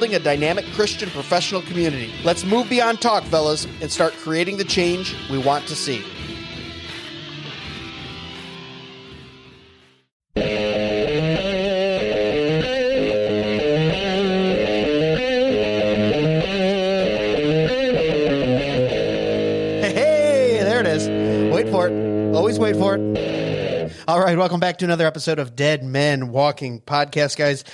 building a dynamic Christian professional community. Let's move beyond talk, fellas, and start creating the change we want to see. Hey, there it is. Wait for it. Always wait for it. All right, welcome back to another episode of Dead Men Walking Podcast, guys.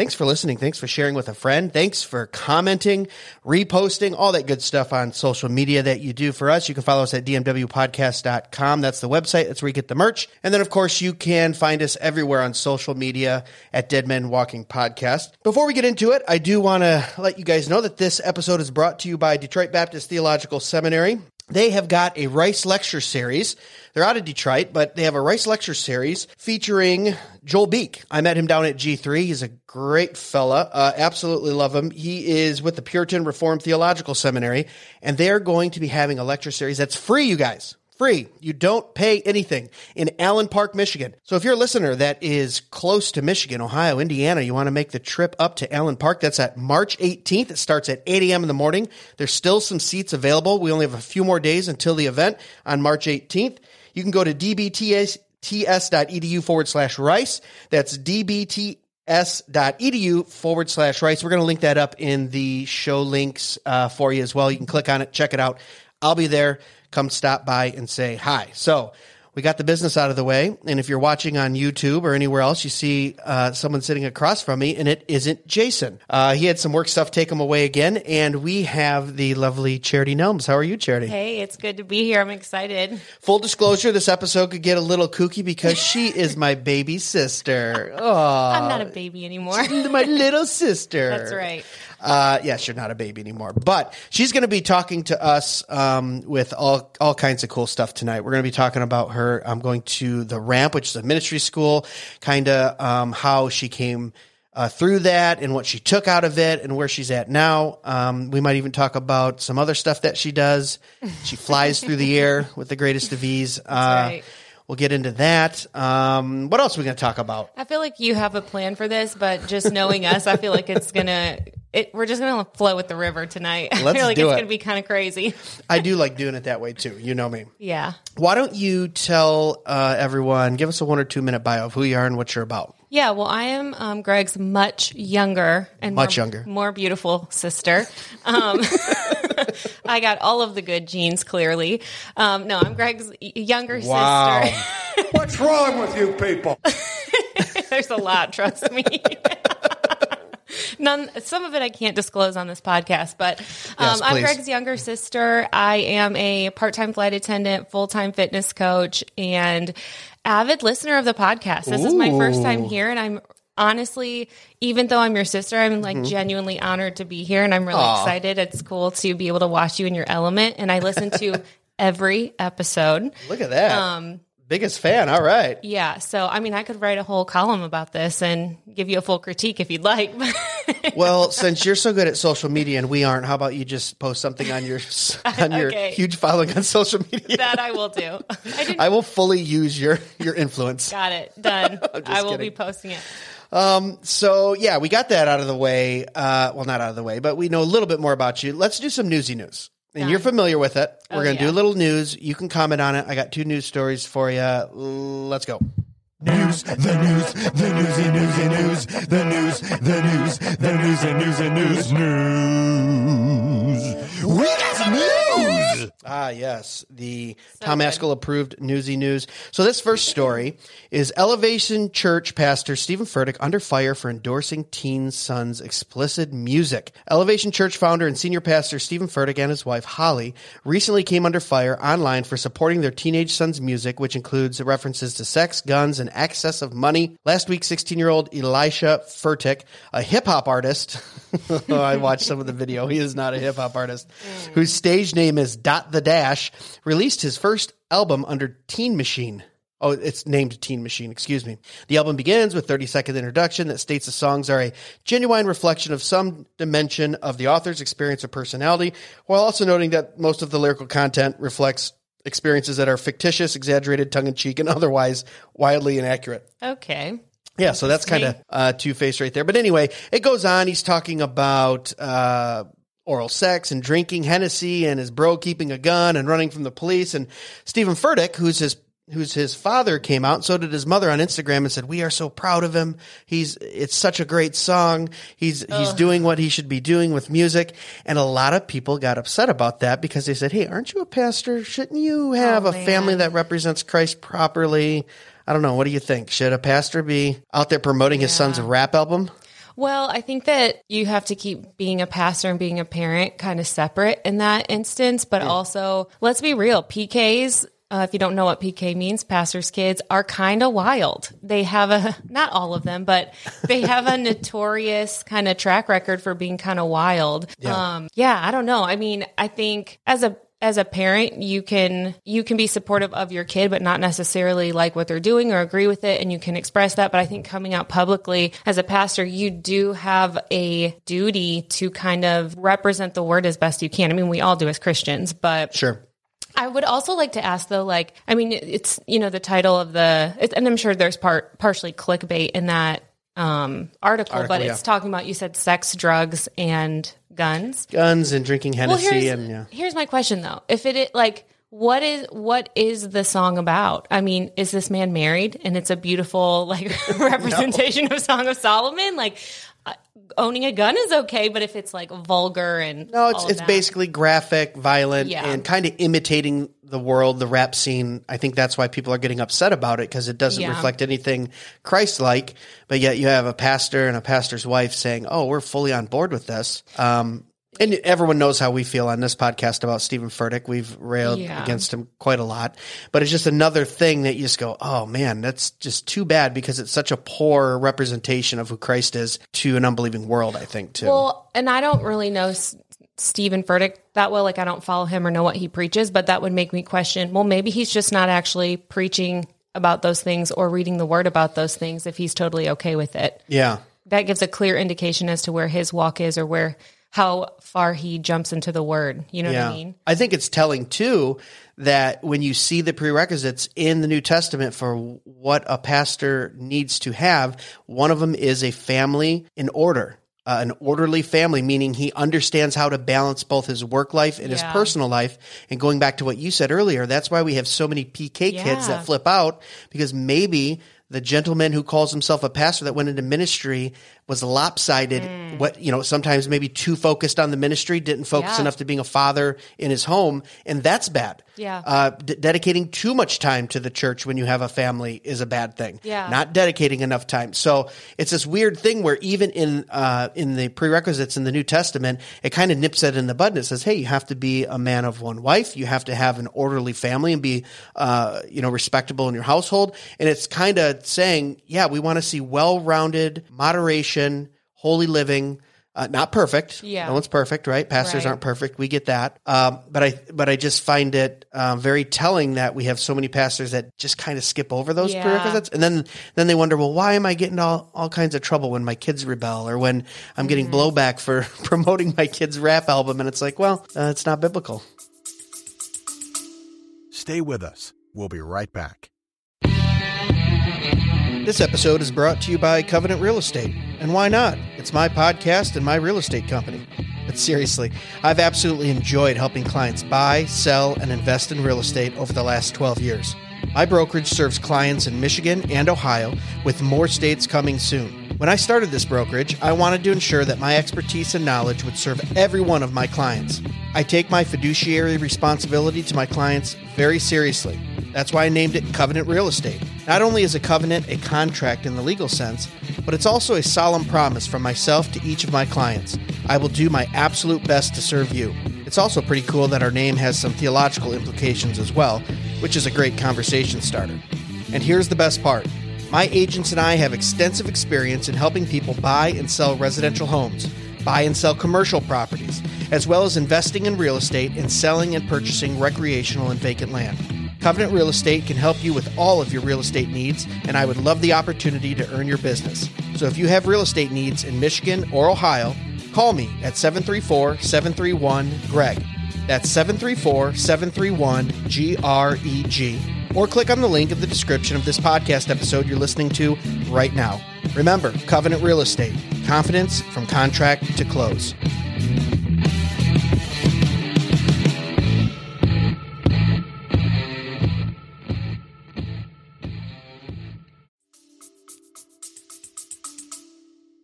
Thanks for listening. Thanks for sharing with a friend. Thanks for commenting, reposting, all that good stuff on social media that you do for us. You can follow us at dmwpodcast.com. That's the website. That's where you get the merch. And then, of course, you can find us everywhere on social media at Dead Men Walking Podcast. Before we get into it, I do want to let you guys know that this episode is brought to you by Detroit Baptist Theological Seminary. They have got a Rice lecture series. They're out of Detroit, but they have a Rice lecture series featuring Joel Beeke. I met him down at G3. He's a great fella. Uh, absolutely love him. He is with the Puritan Reformed Theological Seminary, and they're going to be having a lecture series that's free, you guys free. You don't pay anything in Allen Park, Michigan. So if you're a listener that is close to Michigan, Ohio, Indiana, you want to make the trip up to Allen Park, that's at March 18th. It starts at 8 a.m. in the morning. There's still some seats available. We only have a few more days until the event on March 18th. You can go to dbts.edu forward slash rice. That's dbts.edu forward slash rice. We're going to link that up in the show links uh, for you as well. You can click on it, check it out. I'll be there. Come stop by and say hi. So, we got the business out of the way. And if you're watching on YouTube or anywhere else, you see uh, someone sitting across from me, and it isn't Jason. Uh, he had some work stuff take him away again, and we have the lovely Charity Nelms. How are you, Charity? Hey, it's good to be here. I'm excited. Full disclosure: this episode could get a little kooky because she is my baby sister. Oh, I'm not a baby anymore. my little sister. That's right. Uh, yes, you're not a baby anymore, but she's going to be talking to us um, with all all kinds of cool stuff tonight. We're going to be talking about her. I'm going to the Ramp, which is a ministry school, kind of um, how she came. Uh, through that and what she took out of it and where she's at now. Um, we might even talk about some other stuff that she does. She flies through the air with the greatest of ease. Uh, right. We'll get into that. Um, what else are we going to talk about? I feel like you have a plan for this, but just knowing us, I feel like it's gonna. It, we're just gonna flow with the river tonight. I Let's feel like do it's it. gonna be kind of crazy. I do like doing it that way too. You know me. Yeah. Why don't you tell uh, everyone, give us a one or two minute bio of who you are and what you're about? Yeah, well, I am um, Greg's much younger and Much more, younger. more beautiful sister. Um, I got all of the good genes, clearly. Um, no, I'm Greg's y- younger sister. What's wrong with you people? There's a lot, trust me. None, some of it I can't disclose on this podcast, but um, Yes, I'm. Greg's younger sister. I am a part-time flight attendant, full-time fitness coach, and avid listener of the podcast. This is my first time here, and I'm honestly, even though I'm your sister, I'm like genuinely honored to be here, and I'm really Mm-hmm. Excited. It's cool to be able to watch you in your element, and I listen to every episode. Look at that. Um, Biggest fan. All right. Yeah. So, I mean, I could write a whole column about this and give you a full critique if you'd like. Well, since you're so good at social media and we aren't, how about you just post something on your on your Okay. huge following on social media? that I will do. I I will fully use your your influence. got it done. I will kidding. be posting it. So yeah, we got that out of the way. Uh, well, not out of the way, but we know a little bit more about you. Let's do some newsy news. And you're familiar with it. We're Oh, going to yeah. do a little news. You can comment on it. I got two news stories for you. Let's go. News, the news, the newsy, newsy news, the news, the news, the news, and news, and news, news. We got some news. Ah, yes, the Tom good. Askell approved Newsy News. So this first story is Elevation Church pastor Steven Furtick under fire for endorsing teen sons' explicit music. Elevation Church founder and senior pastor Steven Furtick and his wife Holly recently came under fire online for supporting their teenage son's music, which includes references to sex, guns, and excess of money. Last week, 16-year-old Elisha Furtick, a hip hop artist, I watched some of the video. He is not a hip hop artist, whose stage name is Dot the Dash, released his first album under Teen Machine. Oh, it's named Teen Machine, excuse me. The album begins with 30 second introduction that states the songs are a genuine reflection of some dimension of the author's experience or personality, while also noting that most of the lyrical content reflects experiences that are fictitious, exaggerated, tongue in cheek, and otherwise wildly inaccurate. Okay. Yeah, so that's kind of uh, two faced right there. But anyway, it goes on. He's talking about uh, oral sex and drinking Hennessy, and his bro keeping a gun and running from the police. And Steven Furtick, who's his who's his father, came out. And so did his mother on Instagram and said, "We are so proud of him. He's it's such a great song. He's he's doing what he should be doing with music." And a lot of people got upset about that because they said, "Hey, aren't you a pastor? Shouldn't you have Oh, a family that represents Christ properly?" I don't know. What do you think? Should a pastor be out there promoting his son's rap album? Well, I think that you have to keep being a pastor and being a parent kind of separate in that instance. But also, let's be real PKs. Uh, if you don't know what PK means, pastors' kids are kind of wild. They have a, not all of them, but they have a notorious kind of track record for being kind of wild. Yeah. Um, yeah, I don't know. I mean, I think as a, as a parent, you can you can be supportive of your kid, but not necessarily like what they're doing or agree with it, and you can express that. But I think coming out publicly as a pastor, you do have a duty to kind of represent the word as best you can. I mean, we all do as Christians, but Sure. I would also like to ask though, like, I mean, it's you know the title of the, it, and I'm sure there's part partially clickbait in that um, article, Article, but yeah. it's talking about you said sex, drugs, and guns. Guns and drinking Well, Hennessy here's and yeah. here's my question though: if it like. What is what is the song about? I mean, is this man married and it's a beautiful like representation of Song of Solomon? Like owning a gun is okay, but if it's like vulgar and No, it's it's that- basically graphic, violent, Yeah. and kind of imitating the world, the rap scene. I think that's why people are getting upset about it because it doesn't Yeah. reflect anything Christ-like. But yet you have a pastor and a pastor's wife saying, "Oh, we're fully on board with this." Um, and everyone knows how we feel on this podcast about Steven Furtick. We've railed Yeah. against him quite a lot, but it's just another thing that you just go, "Oh man, that's just too bad," because it's such a poor representation of who Christ is to an unbelieving world. I think too. Well, and I don't really know S- Steven Furtick that well. Like, I don't follow him or know what he preaches, but that would make me question well, maybe he's just not actually preaching about those things or reading the word about those things if he's totally okay with it. yeah. That gives a clear indication as to where his walk is or where how far he jumps into the word. You know what I mean? I think it's telling too that when you see the prerequisites in the New Testament for what a pastor needs to have, one of them is a family in order. Uh, an orderly family, meaning he understands how to balance both his work life and his personal life. And going back to what you said earlier, that's why we have so many PK kids that flip out because maybe the gentleman who calls himself a pastor that went into ministry was lopsided. Hmm. What you know, sometimes maybe too focused on the ministry, didn't focus Yeah. enough to being a father in his home, and that's bad. Yeah. uh, d- dedicating too much time to the church when you have a family is a bad thing. Yeah. not dedicating enough time. So it's this weird thing where even in uh, in the prerequisites in the New Testament, it kind of nips it in the bud. and It says, "Hey, you have to be a man of one wife. You have to have an orderly family and be, uh, you know, respectable in your household." And it's kind of saying, "Yeah, we want to see well-rounded moderation, holy living." Uh, not perfect. Yeah. No one's perfect, right? Pastors Right. aren't perfect. We get that. Um, but I, but I just find it um, very telling that we have so many pastors that just kind of skip over those Yeah. prerequisites, and then then they wonder, well, why am I getting all all kinds of trouble when my kids rebel, or when I'm getting Mm-hmm. blowback for promoting my kid's rap album? And it's like, well, uh, it's not biblical. Stay with us. We'll be right back. This episode is brought to you by Covenant Real Estate. And why not? It's my podcast and my real estate company. But seriously, I've absolutely enjoyed helping clients buy, sell, and invest in real estate over the last 12 years. My brokerage serves clients in Michigan and Ohio, with more states coming soon. When I started this brokerage, I wanted to ensure that my expertise and knowledge would serve every one of my clients. I take my fiduciary responsibility to my clients very seriously. That's why I named it Covenant Real Estate. Not only is a covenant a contract in the legal sense, but it's also a solemn promise from myself to each of my clients. I will do my absolute best to serve you. It's also pretty cool that our name has some theological implications as well, which is a great conversation starter. And here's the best part my agents and I have extensive experience in helping people buy and sell residential homes, buy and sell commercial properties, as well as investing in real estate and selling and purchasing recreational and vacant land. Covenant Real Estate can help you with all of your real estate needs, and I would love the opportunity to earn your business. So if you have real estate needs in Michigan or Ohio, call me at 734 731 GREG. That's 734 731 GREG. Or click on the link in the description of this podcast episode you're listening to right now. Remember, Covenant Real Estate confidence from contract to close.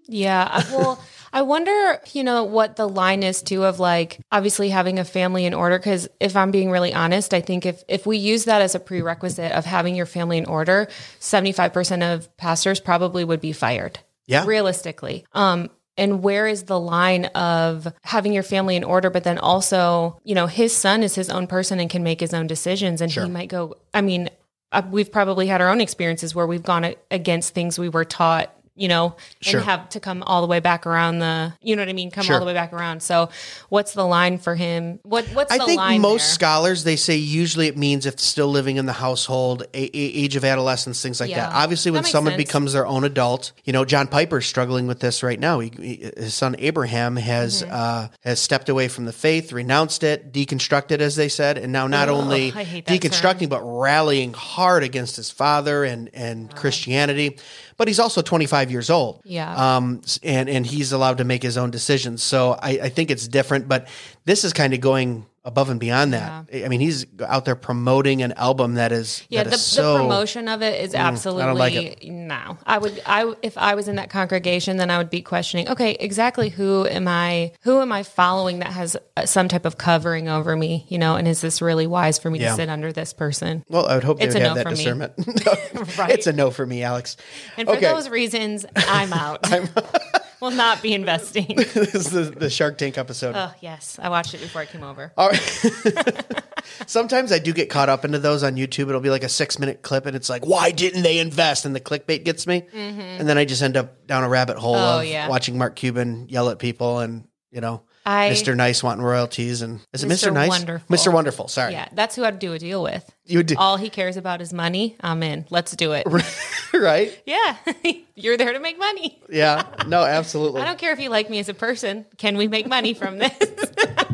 Yeah. Well, I wonder, you know, what the line is too of like obviously having a family in order. Cause if I'm being really honest, I think if, if we use that as a prerequisite of having your family in order, 75% of pastors probably would be fired. Yeah. Realistically. Um, and where is the line of having your family in order, but then also, you know, his son is his own person and can make his own decisions. And he might go, I mean, uh, we've probably had our own experiences where we've gone against things we were taught you know, Sure. and have to come all the way back around the, you know what I mean? Come Sure. all the way back around. So what's the line for him? What What's I the think line most there? scholars they say usually it means if still living in the household, a, a- age of adolescence, things like Yeah. that. Obviously, when That someone sense. becomes their own adult, you know, John Piper's struggling with this right now. He, he- his son Abraham has Mm-hmm. uh, has stepped away from the faith, renounced it, deconstructed, as they said, and now not only I hate that deconstructing but rallying hard against his father and and Christianity. But he's also 25 years old. Yeah. Um, and and he's allowed to make his own decisions. So I, I think it's different, but this is kind of going above and beyond that. I mean, he's out there promoting an album that is Yeah, that the, is so the promotion of it is absolutely like no. I would, I if I was in that congregation, then I would be questioning. Okay, exactly who am I? Who am I following that has uh, some type of covering over me? You know, and is this really wise for me Yeah. to sit under this person? Well, I would hope they It's would a have no that discernment. Right. It's a no for me, Alex. And for okay, those reasons, I'm out. will not be investing. this is the, the Shark Tank episode. oh yes, I watched it before I came over. All right. Sometimes I do get caught up into those on YouTube. It'll be like a six minute clip, and it's like, why didn't they invest? And the clickbait gets me, and then I just end up down a rabbit hole Mm-hmm. Oh, of yeah. watching Mark Cuban yell at people, and you know, I- Mr. Nice wanting royalties, and is it Mr. Nice? Wonderful. Mr. Wonderful. Sorry, Yeah, that's who I'd do a deal with. you would do All he cares about is money. I'm in. Let's do it. right. Yeah, you're there to make money. Yeah, no, absolutely. I don't care if you like me as a person. Can we make money from this?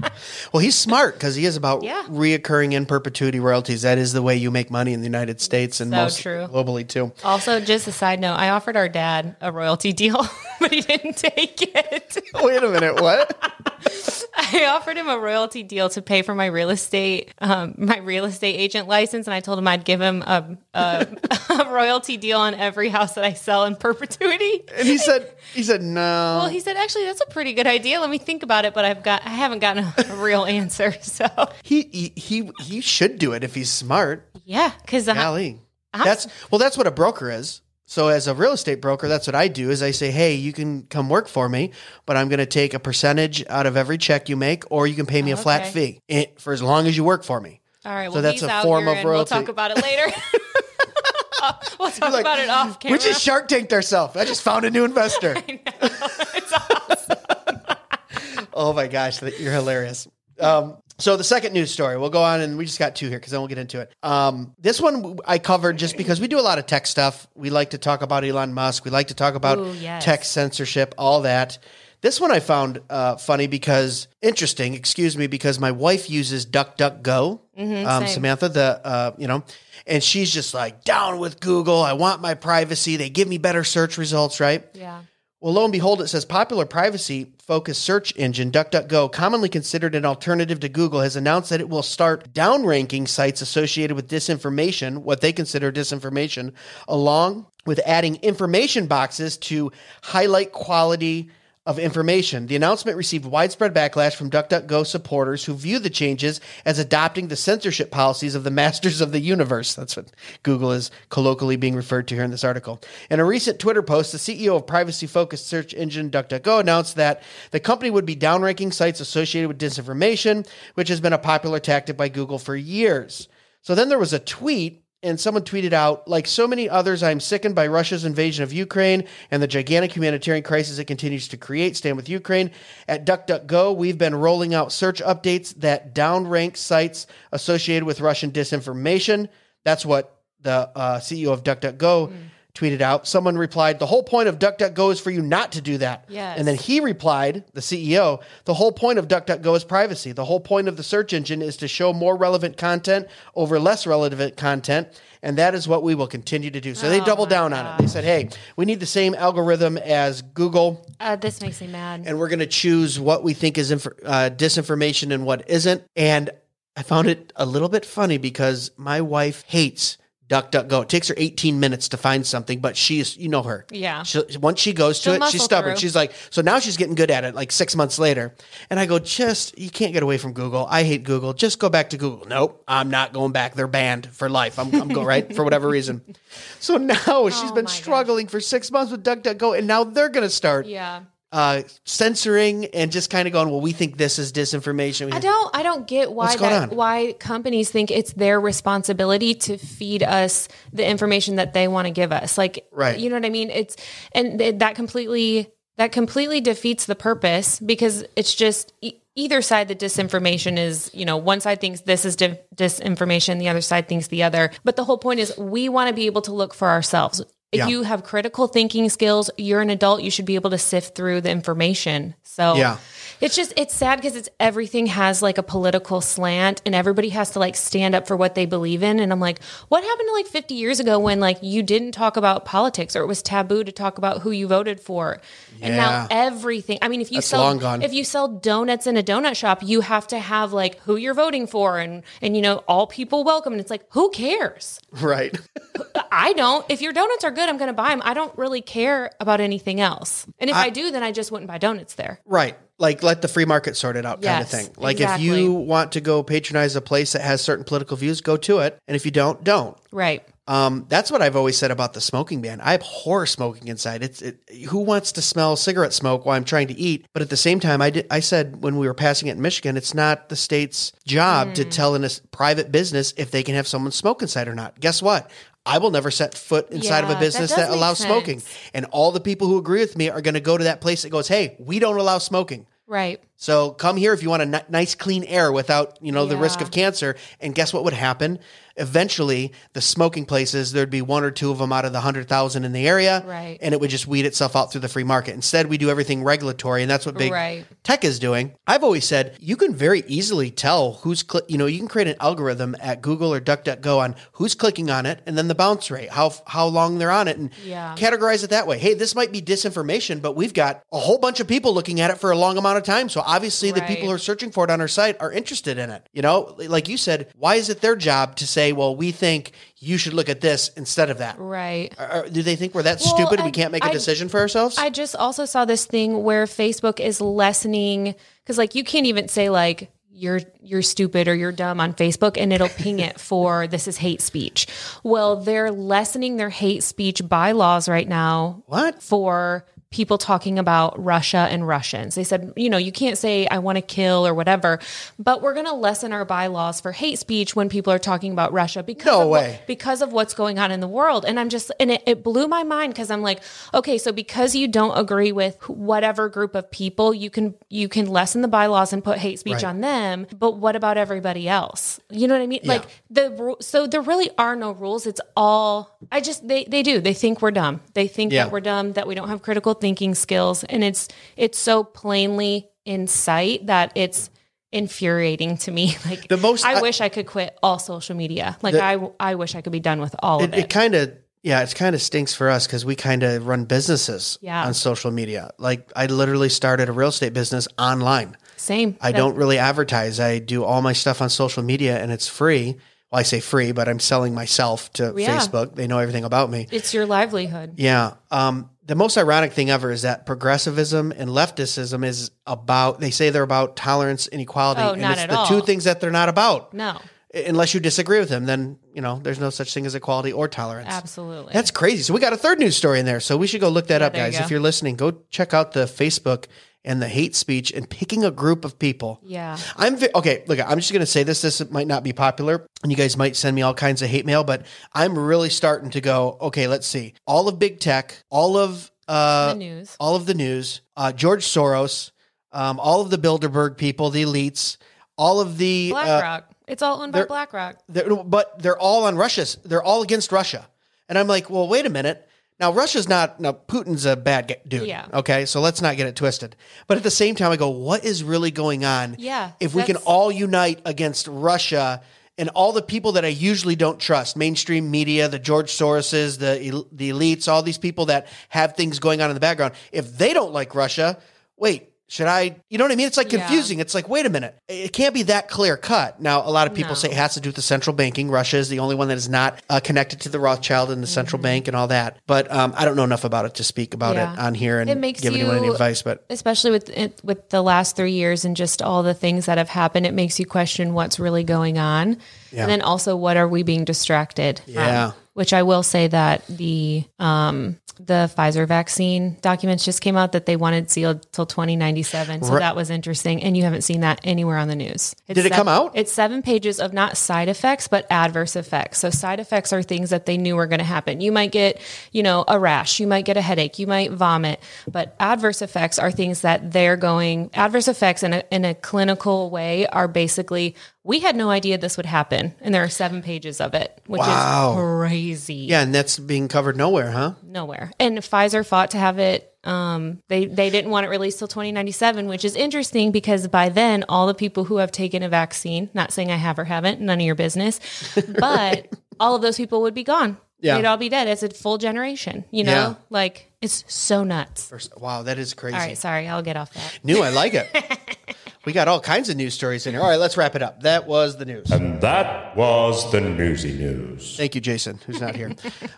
Well, he's smart because he is about Yeah. reoccurring in perpetuity royalties. That is the way you make money in the United States and So most true. globally too. also, just a side note, I offered our dad a royalty deal, but he didn't take it. Wait a minute, what? I offered him a royalty deal to pay for my real estate, um, my real estate agent license, and I told him I'd give him a, a, a royalty deal on every house that I sell in perpetuity. And he said, he said no. Well, he said, actually, that's a pretty good idea. Let me think about it, but I've got, I haven't gotten a, real answer. So, he, he he he should do it if he's smart. yeah, because Golly, that's well, that's what a broker is. So as a real estate broker, that's what I do is I say, hey, you can come work for me, but I'm going to take a percentage out of every check you make, or you can pay me a flat Okay. fee eh, for as long as you work for me. all right. Well, So that's he's a form of and We'll talk about it later. we'll talk Like, about it off camera. We just Shark Tanked ourselves. I just found a new investor. Oh my gosh, you're hilarious. Um, so the second news story, we'll go on and we just got two here because then we'll get into it. Um, this one I covered just because we do a lot of tech stuff. We like to talk about Elon Musk. We like to talk about Ooh, yes. tech censorship, all that. This one I found uh, funny because interesting. Excuse me, because my wife uses DuckDuckGo. um, same. Samantha, the uh, you know, and she's just like down with Google. I want my privacy. They give me better search results, right? Yeah. Well, lo and behold, it says popular privacy focused search engine DuckDuckGo, commonly considered an alternative to Google, has announced that it will start downranking sites associated with disinformation, what they consider disinformation, along with adding information boxes to highlight quality of information. The announcement received widespread backlash from DuckDuckGo supporters who view the changes as adopting the censorship policies of the masters of the universe. That's what Google is colloquially being referred to here in this article. In a recent Twitter post, the CEO of privacy focused search engine DuckDuckGo announced that the company would be downranking sites associated with disinformation, which has been a popular tactic by Google for years. So then there was a tweet and someone tweeted out, like so many others, I'm sickened by Russia's invasion of Ukraine and the gigantic humanitarian crisis it continues to create. Stand with Ukraine. At DuckDuckGo, we've been rolling out search updates that downrank sites associated with Russian disinformation. That's what the uh, CEO of DuckDuckGo tweeted out. Someone replied, The whole point of DuckDuckGo is for you not to do that. Yes. And then he replied, the CEO, the whole point of DuckDuckGo is privacy. The whole point of the search engine is to show more relevant content over less relevant content. And that is what we will continue to do. So they Oh doubled my down on it. They said, hey, we need the same algorithm as Google, Uh, this makes me mad. and we're going to choose what we think is inf- uh, disinformation and what isn't. And I found it a little bit funny because my wife hates DuckDuckGo. It takes her 18 minutes to find something, but she's, you know her. Yeah. She, once she goes to She'll it, she's stubborn. through. She's like, so now she's getting good at it like six months later. And I go, just, you can't get away from Google. I hate Google. Just go back to Google. Nope, I'm not going back. They're banned for life. I'm, I'm going, right? For whatever reason. So now she's Oh been my gosh. struggling for six months with DuckDuckGo, and now they're going to start yeah. Uh, censoring and just kind of going, well, we think this is disinformation. I don't I don't get why that why companies think it's their responsibility to feed us the information that they want to give us. Like Right. you know what I mean? It's and th- that completely that completely defeats the purpose because it's just e- either side the disinformation is, you know, one side thinks this is di- disinformation, the other side thinks the other. But the whole point is we want to be able to look for ourselves. If Yeah. you have critical thinking skills, you're an adult, you should be able to sift through the information. So Yeah. it's just it's sad because it's everything has like a political slant and everybody has to like stand up for what they believe in. And I'm like, what happened to like 50 years ago when like you didn't talk about politics or it was taboo to talk about who you voted for? And Yeah. now everything. I mean, if you That's sell if you sell donuts in a donut shop, you have to have like who you're voting for and and you know all people welcome. And it's like who cares? Right. I don't. If your donuts are good, I'm going to buy them. I don't really care about anything else. And if I, do, then I just wouldn't buy donuts there. Right. Like let the free market sort it out kind of thing. Like exactly. if you want to go patronize a place that has certain political views, go to it. And if you don't, don't. Right. Um, that's what I've always said about the smoking ban. I abhor smoking inside. It's it, who wants to smell cigarette smoke while I'm trying to eat? But at the same time, I did, I said when we were passing it in Michigan, it's not the state's job Mm. to tell in a private business if they can have someone smoke inside or not. Guess what? I will never set foot inside of a business does that, allows sense. smoking. And all the people who agree with me are going to go to that place that goes, "Hey, we don't allow smoking." Right. So come here if you want a nice clean air without, you know, the risk of cancer. And guess what would happen? Eventually, the smoking places, there'd be one or two of them out of the 100,000 in the area. Right. And it would just weed itself out through the free market. Instead, we do everything regulatory. And that's what big Right. tech is doing. I've always said you can very easily tell who's, cli- you know, you can create an algorithm at Google or DuckDuckGo on who's clicking on it and then the bounce rate, how, how long they're on it and Yeah. categorize it that way. Hey, this might be disinformation, but we've got a whole bunch of people looking at it for a long amount of time. So obviously, the people who are searching for it on our site are interested in it. You know, like you said, why is it their job to say, well, we think you should look at this instead of that? Right. Or- do they think we're that Well, stupid we can't make a I- decision for ourselves? I just also saw this thing where Facebook is lessening because like you can't even say like you're you're stupid or you're dumb on Facebook and it'll ping it for this is hate speech. Well, they're lessening their hate speech bylaws right now what? for people talking about Russia and Russians. They said, you know, you can't say I want to kill or whatever, but we're going to lessen our bylaws for hate speech when people are talking about Russia because No of what- way. because of what's going on in the world. And I'm just and it, it blew my mind because I'm like, okay, so because you don't agree with whatever group of people, you can you can lessen the bylaws and put hate speech Right. on them, but what about everybody else? You know what I mean? Like the so there really are no rules. It's all I just they they do. They think we're dumb. They think Yeah. that we're dumb, that we don't have critical thinking skills, and it's it's so plainly in sight that it's infuriating to me. Like The most- I, I- wish I could quit all social media. Like The- I I wish I could be done with all of It, it. it kind of, yeah, it kind of stinks for us because we kind of run businesses Yeah. on social media. Like I literally started a real estate business online. Same. I That- don't really advertise. I do all my stuff on social media and it's free. Well, I say free, but I'm selling myself to Yeah. Facebook. They know everything about me. It's your livelihood. Yeah. Um, the most ironic thing ever is that progressivism and leftism is about, they say they're about tolerance and equality. Oh, and it's the all. two things that they're not about. No, Unless you disagree with them, then, you know, there's no such thing as equality or tolerance. absolutely. That's crazy. So we got a third news story in there. So we should go look that up, there you guys. If you're listening, go check out the Facebook and the hate speech and picking a group of people. yeah. I'm vi- okay. Look, I'm just going to say this. This might not be popular, and you guys might send me all kinds of hate mail. But I'm really starting to go. Okay, let's see. All of big tech, all of uh, The news. all of the news, uh, George Soros, um, all of the Bilderberg people, the elites, all of the uh, BlackRock. it's all owned by BlackRock. they're, but they're all on Russia's. They're all against Russia. And I'm like, well, wait a minute. Now Russia's not. Now Putin's a bad dude. Yeah. Okay, so let's not get it twisted. But at the same time, I go, what is really going on? Yeah, If we can all unite against Russia and all the people that I usually don't trust, mainstream media, the George Soroses, the the elites, all these people that have things going on in the background, if they don't like Russia, wait. Should I, you know what I mean? It's like Yeah. confusing. It's like, wait a minute. It can't be that clear cut. Now, a lot of people No. say it has to do with the central banking. Russia is the only one that is not uh, connected to the Rothschild and the central bank and all that. But um, I don't know enough about it to speak about Mm-hmm. Yeah. it on here and give anyone any advice. But especially with it, with the last three years and just all the things that have happened, it makes you question what's really going on, Yeah. and then also what are we being distracted? from? Yeah. Which I will say that the um, the Pfizer vaccine documents just came out that they wanted sealed till 2097. So Right. that was interesting. And you haven't seen that anywhere on the news. It's Did it sev- come out? It's seven pages of not side effects, but adverse effects. So side effects are things that they knew were going to happen. You might get, you know, a rash, you might get a headache, you might vomit, but adverse effects are things that they're going, adverse effects in a, in a clinical way are basically, we had no idea this would happen. And there are seven pages of it, which Wow. is crazy Yeah, and that's being covered nowhere, huh? nowhere. And Pfizer fought to have it. Um, they they didn't want it released till 2097, which is interesting because by then all the people who have taken a vaccine, not saying I have or haven't, none of your business, but all of those people would be gone. Yeah. They'd all be dead. It's a full generation. You know, Yeah. like it's so nuts. First- Wow, that is crazy. All right, sorry, I'll get off that. New, I like it. we got all kinds of news stories in here. All right, let's wrap it up. That was the news. And that was the newsy news. Thank you, Jason, who's not here.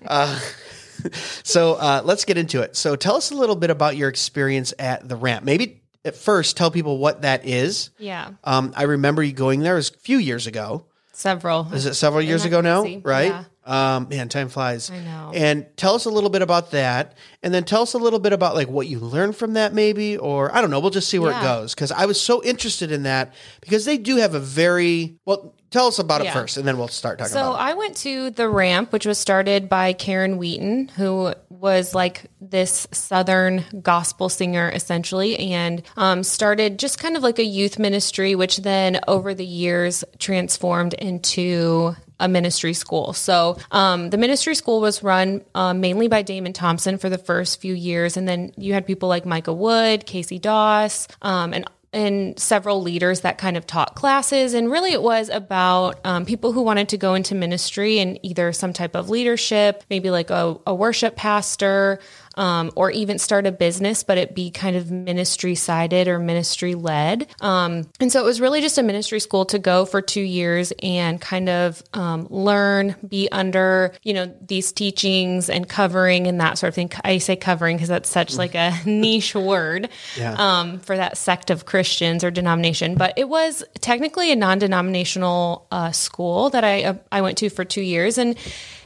uh, so uh, let's get into it. So tell us a little bit about your experience at the ramp. Maybe at first tell people what that is. Yeah, Um, I remember you going there it was a few years ago. several. Is it several years that ago now? Right? Yeah. Um, man, time flies. I know. And tell us a little bit about that, and then tell us a little bit about like what you learned from that, maybe, or I don't know. We'll just see where it goes because I was so interested in that because they do have a very well. Tell us about it first, and then we'll start talking So about it. So I went to the ramp, which was started by Karen Wheaton, who was like this Southern gospel singer essentially, and um, started just kind of like a youth ministry, which then over the years transformed into a ministry school. So um, the ministry school was run um, mainly by Damon Thompson for the first few years, and then you had people like Micah Wood, Casey Doss, um, and and several leaders that kind of taught classes. And really, it was about um, people who wanted to go into ministry and either some type of leadership, maybe like a, a worship pastor, um, or even start a business, but it be kind of ministry sided or ministry led. Um, and so it was really just a ministry school to go for two years and kind of um, learn, be under, you know, these teachings and covering and that sort of thing. I say covering because that's such like a niche word Yeah. um, for that sect of Christians or denomination. But it was technically a non-denominational uh, school that I uh, I went to for two years, and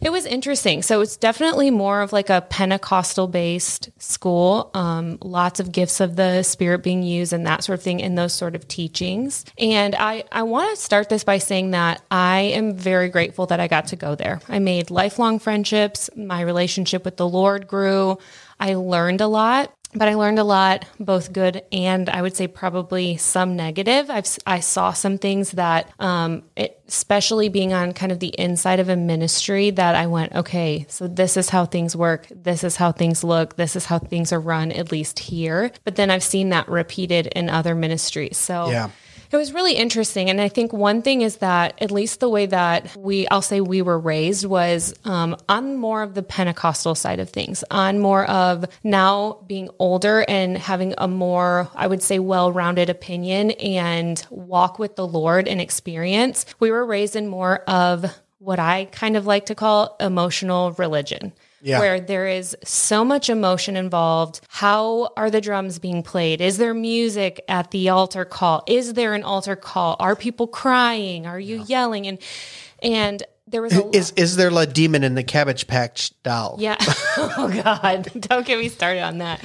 it was interesting. So it's definitely more of like a Pentecostal based school. Um, lots of gifts of the Spirit being used and that sort of thing in those sort of teachings. And I I want to start this by saying that I am very grateful that I got to go there. I made lifelong friendships. My relationship with the Lord grew. I learned a lot but I learned a lot, both good and I would say probably some negative. I've I saw some things that, um, it, especially being on kind of the inside of a ministry, that I went, okay, so this is how things work, this is how things look, this is how things are run, at least here. But then I've seen that repeated in other ministries. So Yeah. It was really interesting. And I think one thing is that, at least the way that we, I'll say we were raised, was um, on more of the Pentecostal side of things, on more of now being older and having a more, I would say, well rounded opinion and walk with the Lord and experience. We were raised in more of what I kind of like to call emotional religion. Yeah. Where there is so much emotion involved. How are the drums being played? Is there music at the altar call? Is there an altar call? Are people crying? Are you yelling? And and there was a Is is there a demon in the Cabbage Patch doll? yeah. oh God. Don't get me started on that.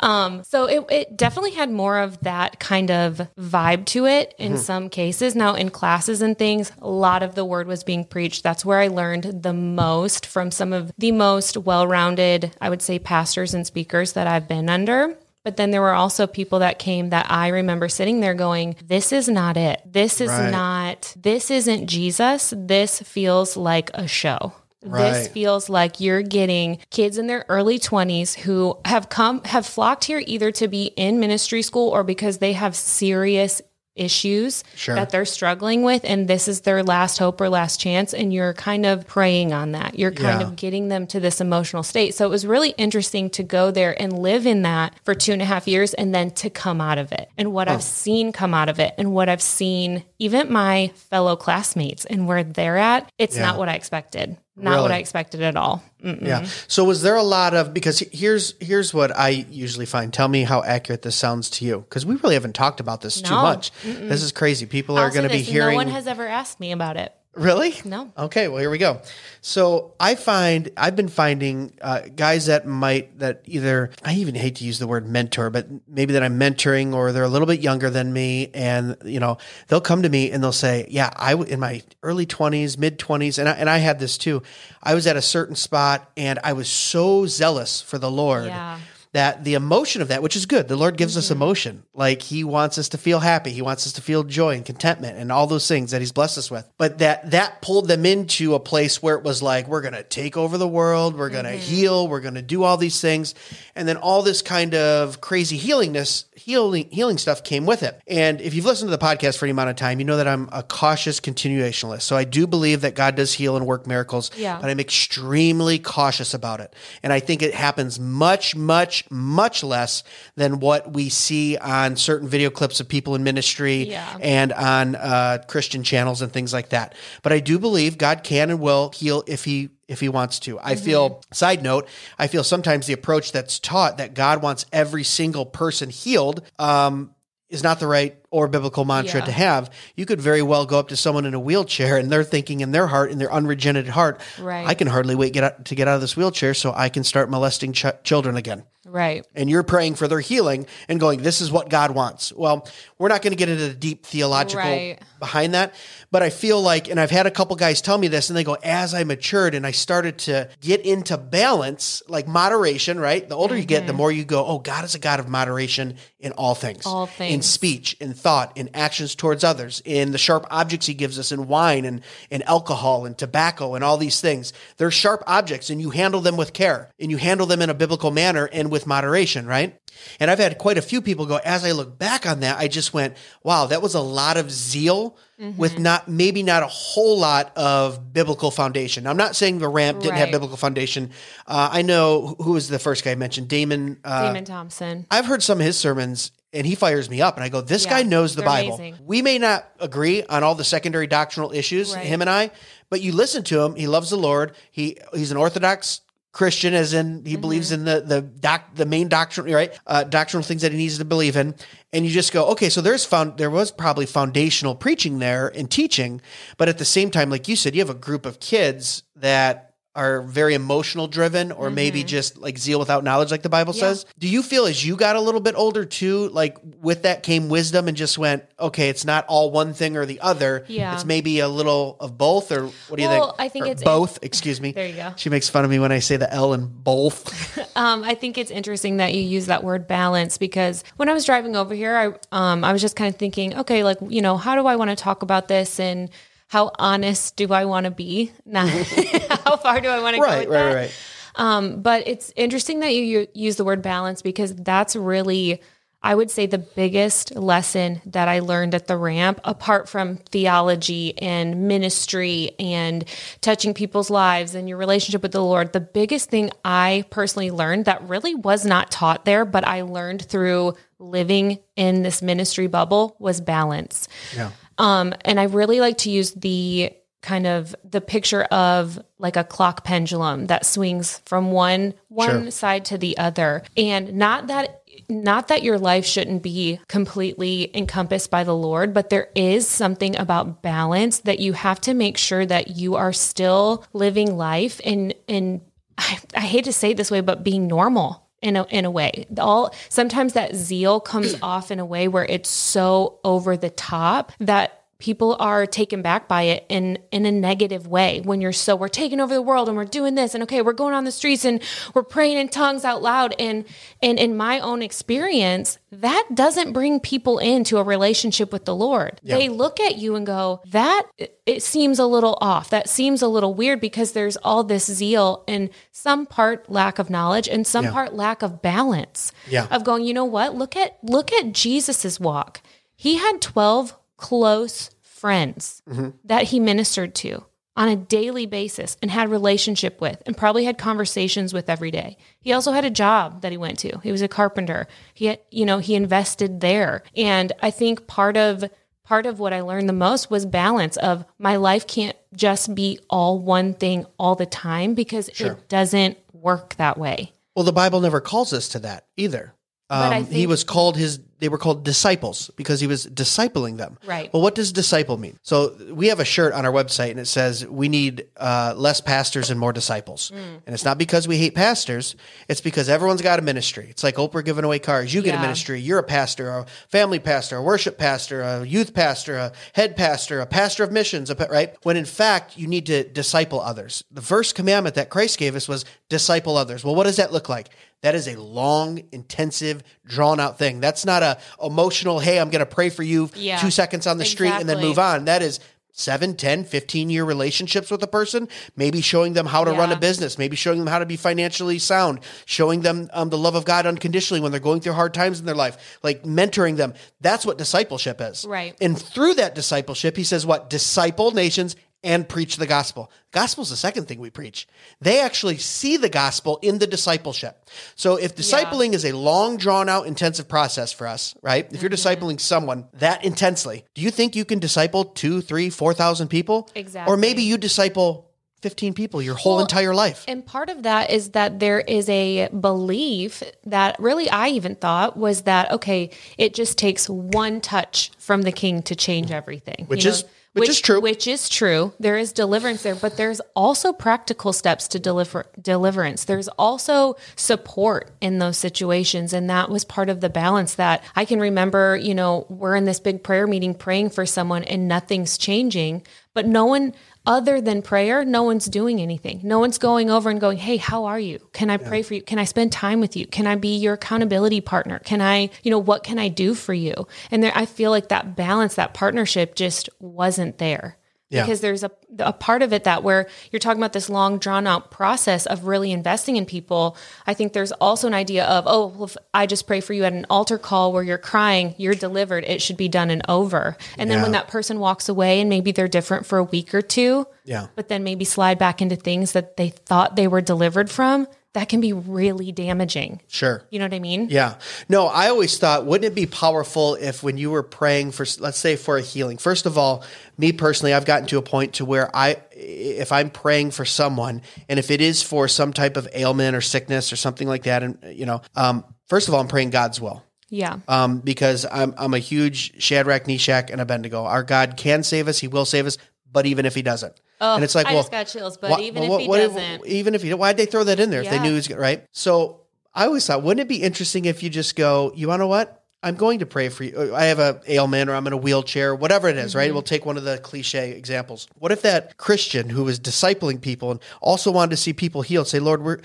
Um, so it, it definitely had more of that kind of vibe to it in some cases. Now in classes and things, a lot of the word was being preached. That's where I learned the most from some of the most well-rounded, I would say, pastors and speakers that I've been under. But then there were also people that came that I remember sitting there going, This is not it. This is Right. not, this isn't Jesus. This feels like a show. This feels like you're getting kids in their early 20s who have come, have flocked here either to be in ministry school or because they have serious issues Sure. that they're struggling with and this is their last hope or last chance and you're kind of preying on that you're kind Yeah. of getting them to this emotional state so it was really interesting to go there and live in that for two and a half years and then to come out of it and what i've oh. seen come out of it and what i've seen even my fellow classmates and where they're at it's Yeah. not what i expected not what i expected at all Mm. Yeah. So was there a lot of because here's here's what I usually find. Tell me how accurate this sounds to you because we really haven't talked about this too No. much. This is crazy. People are I'll say going to be hearing no one has ever asked me about it Really? No. Okay, well here we go. So I find I've been finding uh, guys that might that either I even hate to use the word mentor, but maybe that I'm mentoring or they're a little bit younger than me, and you know they'll come to me and they'll say, "Yeah, I w- in my early 20s, mid 20s, and I, and I had this too. I was at a certain spot and I was so zealous for the Lord." Yeah. That the emotion of that, which is good, the Lord gives us mm-hmm. emotion. Like He wants us to feel happy, He wants us to feel joy and contentment and all those things that He's blessed us with. But that that pulled them into a place where it was like, we're gonna take over the world, we're gonna mm-hmm. heal, we're gonna do all these things, and then all this kind of crazy healingness, healing healing stuff came with it. And if you've listened to the podcast for any amount of time, you know that I'm a cautious continuationalist. So I do believe that God does heal and work miracles, Yeah. but I'm extremely cautious about it. And I think it happens much, much, much less than what we see on certain video clips of people in ministry Yeah. and on uh, Christian channels and things like that. But I do believe God can and will heal if he if he wants to. I feel side note, I feel sometimes the approach that's taught that God wants every single person healed um is not the right or biblical mantra Yeah. to have. You could very well go up to someone in a wheelchair and they're thinking in their heart, in their unregenerated heart, Right. I can hardly wait get out, to get out of this wheelchair so I can start molesting ch- children again Right. and you're praying for their healing and going, this is what God wants. Well, we're not going to get into the deep theological Right. behind that, but I feel like, and I've had a couple guys tell me this, and they go, as I matured and I started to get into balance, like moderation, right? The older you get, the mm-hmm. more you go, oh, God is a God of moderation in all things, All things, in speech, in thought, in actions towards others, in the sharp objects He gives us in wine and in alcohol and tobacco and all these things. They're sharp objects, and you handle them with care, and you handle them in a biblical manner and with moderation, right? And I've had quite a few people go, as I look back on that, I just went, wow, that was a lot of zeal with not maybe not a whole lot of biblical foundation. I'm not saying the ramp didn't have biblical foundation. Uh, I know who was the first guy I mentioned, Damon. Uh, Damon Thompson. I've heard some of his sermons and he fires me up and I go, this Yeah, guy knows the Bible. amazing. We may not agree on all the secondary doctrinal issues, Right. him and I, but you listen to him. He loves the Lord. He he's an Orthodox Christian, as in he believes in the the doc, the main doctrine, right? Uh, doctrinal things that he needs to believe in, and you just go, okay, so there's found there was probably foundational preaching there and teaching, but at the same time, like you said, you have a group of kids that are very emotional driven or maybe just like zeal without knowledge like the bible Mm-hmm. Yeah. says do you feel as you got a little bit older too like with that came wisdom and just went okay it's not all one thing or the other Yeah. it's maybe a little of both or what do you think I think Or it's- both excuse me There you go. she makes fun of me when i say the l in both Um, I think it's interesting that you use that word balance because when I was driving over here, I um, I was just kind of thinking, okay, like you know, how do I want to talk about this and how honest do I want to be? Not how far do I want to go right with right that? right Um, but it's interesting that you, you use the word balance because that's really, I would say, the biggest lesson that I learned at the ramp, apart from theology and ministry and touching people's lives and your relationship with the Lord. The biggest thing I personally learned that really was not taught there, but I learned through living in this ministry bubble was balance. yeah Um, and I really like to use the kind of the picture of like a clock pendulum that swings from one one Sure. side to the other. And not that not that your life shouldn't be completely encompassed by the Lord, but there is something about balance that you have to make sure that you are still living life in in I, I hate to say it this way, but being normal in a in a way. All sometimes that zeal comes off in a way where it's so over the top that people are taken back by it in in a negative way. When you're so we're taking over the world and we're doing this and okay we're going on the streets and we're praying in tongues out loud. And and in my own experience that doesn't bring people into a relationship with the lord. They look at you and go that it seems a little off. That seems a little weird because there's all this zeal and some part lack of knowledge and some Yeah. part lack of balance Yeah. of going you know what? Look at look at jesus's walk. He had 12 close friends mm-hmm. that he ministered to on a daily basis and had relationship with and probably had conversations with every day. He also had a job that he went to. He was a carpenter. He had, you know, he invested there. And I think part of part of what I learned the most was balance of my life can't just be all one thing all the time because it doesn't work that way. well the bible never calls us to that either Um, he was called his. They were called disciples because he was discipling them. Right. Well, what does disciple mean? So we have a shirt on our website and it says we need uh, less pastors and more disciples. Mm. And it's not because we hate pastors. It's because everyone's got a ministry. It's like Oprah giving away cars. You get a ministry. You're a pastor, a family pastor, a worship pastor, a youth pastor, a head pastor, a pastor of missions. A, pa- right. When in fact you need to disciple others. The first commandment that Christ gave us was disciple others. Well, what does that look like? That is a long, intensive, drawn out thing. That's not a emotional, hey, I'm going to pray for you Yeah. two seconds on the street and then move on. That is 7, 10, 15 year relationships with a person, maybe showing them how to run a business, maybe showing them how to be financially sound, showing them um, the love of God unconditionally when they're going through hard times in their life, like mentoring them. That's what discipleship is. Right. And through that discipleship, he says, what? Disciple nations and preach the gospel. Gospel is the second thing we preach. They actually see the gospel in the discipleship. So if discipling is a long, drawn out, intensive process for us, right? If you're Mm-hmm. discipling someone that intensely, do you think you can disciple two, three, four thousand people? Exactly. Or maybe you disciple 15 people your whole Well, entire life. And part of that is that there is a belief that really I even thought was that, okay, it just takes one touch from the king to change everything. Which is- which is true. Which is true. There is deliverance there, but there's also practical steps to deliver deliverance. There's also support in those situations. And that was part of the balance that I can remember, you know, we're in this big prayer meeting praying for someone and nothing's changing, but no one other than prayer, no one's doing anything. No one's going over and going, Hey, how are you? Can I pray for you? Can I spend time with you? Can I be your accountability partner? Can I, you know, what can I do for you? And there, I feel like that balance, that partnership just wasn't there. Yeah. Because there's a, a part of it that where you're talking about this long drawn out process of really investing in people. I think there's also an idea of, oh, well, if I just pray for you at an altar call where you're crying, you're delivered. It should be done and over. And then when that person walks away and maybe they're different for a week or two, Yeah. but then maybe slide back into things that they thought they were delivered from, that can be really damaging. Sure. You know what I mean? Yeah. No, I always thought, wouldn't it be powerful if when you were praying for, let's say, for a healing? First of all, me personally, I've gotten to a point to where I, if I'm praying for someone, and if it is for some type of ailment or sickness or something like that, and you know, um, first of all, I'm praying God's will. Yeah. Um, because I'm I'm a huge Shadrach, Meshach, and Abednego. Our God can save us; He will save us. But even if He doesn't, Oh, and it's like, I well, just got chills. But wha- even well, if he what doesn't, even if he, why'd they throw that in there if they knew he was right? So I always thought, wouldn't it be interesting if you just go, you want to what? I'm going to pray for you. I have a ailment, or I'm in a wheelchair, whatever it is, Mm-hmm. right? We'll take one of the cliche examples. What if that Christian who was discipling people and also wanted to see people healed say, Lord, we're,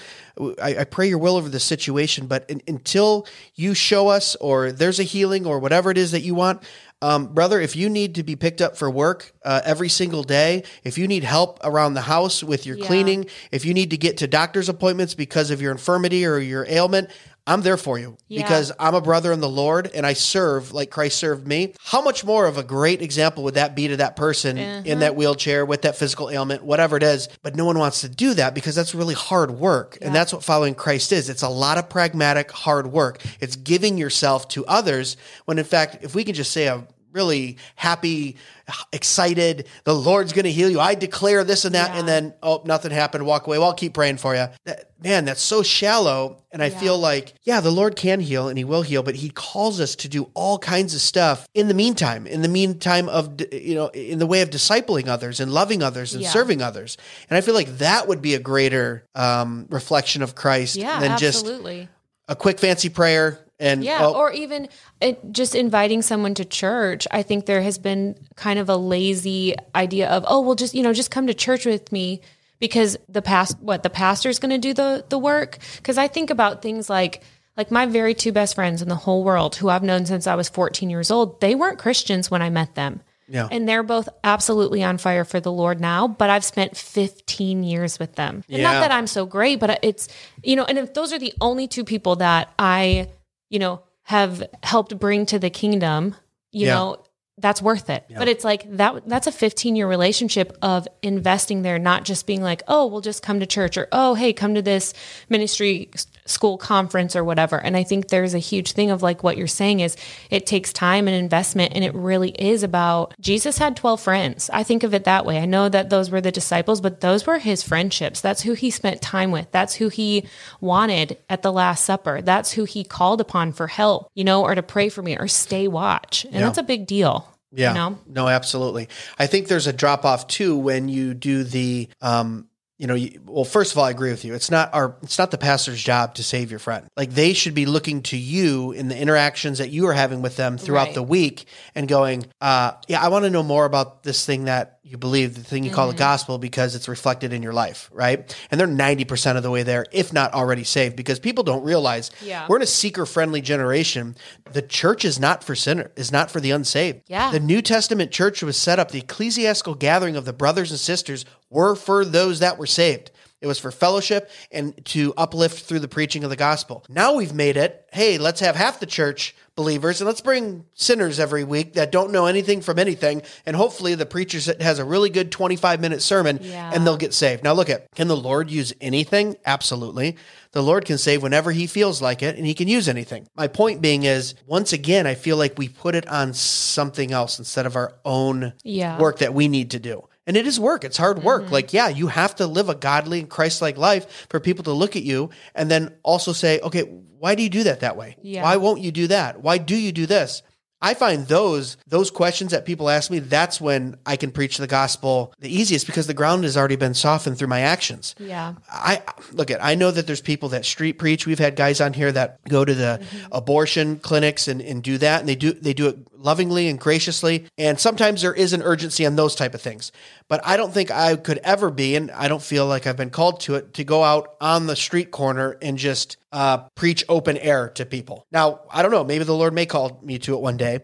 I, I pray your will over this situation, but in, until you show us, or there's a healing, or whatever it is that you want, um, brother, if you need to be picked up for work uh, every single day, if you need help around the house with your Yeah. cleaning, if you need to get to doctor's appointments because of your infirmity or your ailment, I'm there for you Yeah. because I'm a brother in the Lord and I serve like Christ served me. How much more of a great example would that be to that person Uh-huh. in that wheelchair with that physical ailment, whatever it is? But no one wants to do that because that's really hard work. And that's what following Christ is. It's a lot of pragmatic, hard work. It's giving yourself to others when in fact, if we can just say a really happy, excited, the Lord's going to heal you. I declare this and that. Yeah. And then, oh, nothing happened. Walk away. Well, I'll keep praying for you. That, man, that's so shallow. And I feel like, yeah, the Lord can heal and he will heal, but he calls us to do all kinds of stuff in the meantime, in the meantime of, you know, in the way of discipling others and loving others and Yeah. serving others. And I feel like that would be a greater um, reflection of Christ yeah, than just a quick fancy prayer. And Yeah, oh, or even it, just inviting someone to church. I think there has been kind of a lazy idea of, oh, well, just you know, just come to church with me because the past, what the pastor's going to do the the work. Because I think about things like like my very two best friends in the whole world, who I've known since I was 14 years old. They weren't Christians when I met them. Yeah. And they're both absolutely on fire for the Lord now, but I've spent 15 years with them. And Yeah. not that I'm so great, but it's, you know, and if those are the only two people that I, you know, have helped bring to the kingdom, you Yeah. know, that's worth it. But it's like that that's a 15 year relationship of investing there, not just being like, oh, we'll just come to church or oh, hey, come to this ministry school conference or whatever. And I think there's a huge thing of like what you're saying is it takes time and investment and it really is about Jesus had 12 friends. I think of it that way. I know that those were the disciples, but those were his friendships. That's who he spent time with. That's who he wanted at the last supper. That's who he called upon for help, you know, or to pray for me or stay watch. And that's a big deal. Yeah. You know? No, absolutely. I think there's a drop off too when you do the um you know, you, well, first of all, I agree with you. It's not our, it's not the pastor's job to save your friend. Like they should be looking to you in the interactions that you are having with them throughout Right. the week and going, uh, yeah, I want to know more about this thing that you believe, the thing you call Mm-hmm. the gospel, because it's reflected in your life, right? And they're ninety percent of the way there, if not already saved, because people don't realize Yeah. we're in a seeker-friendly generation. The church is not for sinner, is not for the unsaved. Yeah. The New Testament church was set up, the ecclesiastical gathering of the brothers and sisters were for those that were saved. It was for fellowship and to uplift through the preaching of the gospel. Now we've made it, hey, let's have half the church believers and let's bring sinners every week that don't know anything from anything. And hopefully the preacher has a really good 25 minute sermon Yeah. and they'll get saved. Now look at, can the Lord use anything? Absolutely. The Lord can save whenever he feels like it and he can use anything. My point being is, once again, I feel like we put it on something else instead of our own Yeah. work that we need to do. And it is work. It's hard work. Mm-hmm. Like, yeah, you have to live a godly and Christ like life for people to look at you and then also say, okay, why do you do that that way? Yeah. Why won't you do that? Why do you do this? I find those those questions that people ask me, that's when I can preach the gospel the easiest because the ground has already been softened through my actions. Yeah. I look at I know that there's people that street preach. We've had guys on here that go to the mm-hmm. abortion clinics and, and do that and they do they do it lovingly and graciously. And sometimes there is an urgency on those type of things. But I don't think I could ever be, and I don't feel like I've been called to it, to go out on the street corner and just uh, preach open air to people. Now, I don't know, maybe the Lord may call me to it one day.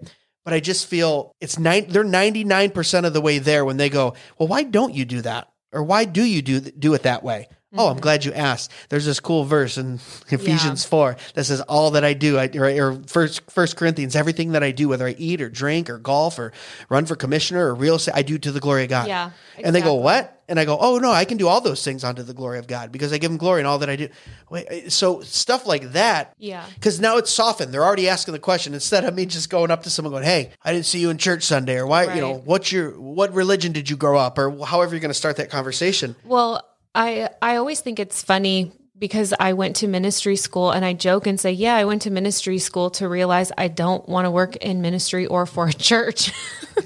But I just feel it's nine, they're 99% of the way there when they go, well, why don't you do that? Or why do you do, do it that way? Oh, I'm glad you asked. There's this cool verse in Ephesians 4 that says, All that I do, I, or, or first, first Corinthians, everything that I do, whether I eat or drink or golf or run for commissioner or real estate, I do to the glory of God. Yeah, And they go. What? And I go, Oh, no, I can do all those things unto the glory of God because I give him glory in all that I do. Wait, uh, so stuff like that. Yeah. Because now it's softened. They're already asking the question instead of me just going up to someone going, Hey, I didn't see you in church Sunday, or why, you know, Right. what's your, what religion did you grow up, or however you're going to start that conversation. Well, I I always think it's funny because I went to ministry school and I joke and say, "Yeah, I went to ministry school to realize I don't want to work in ministry or for a church."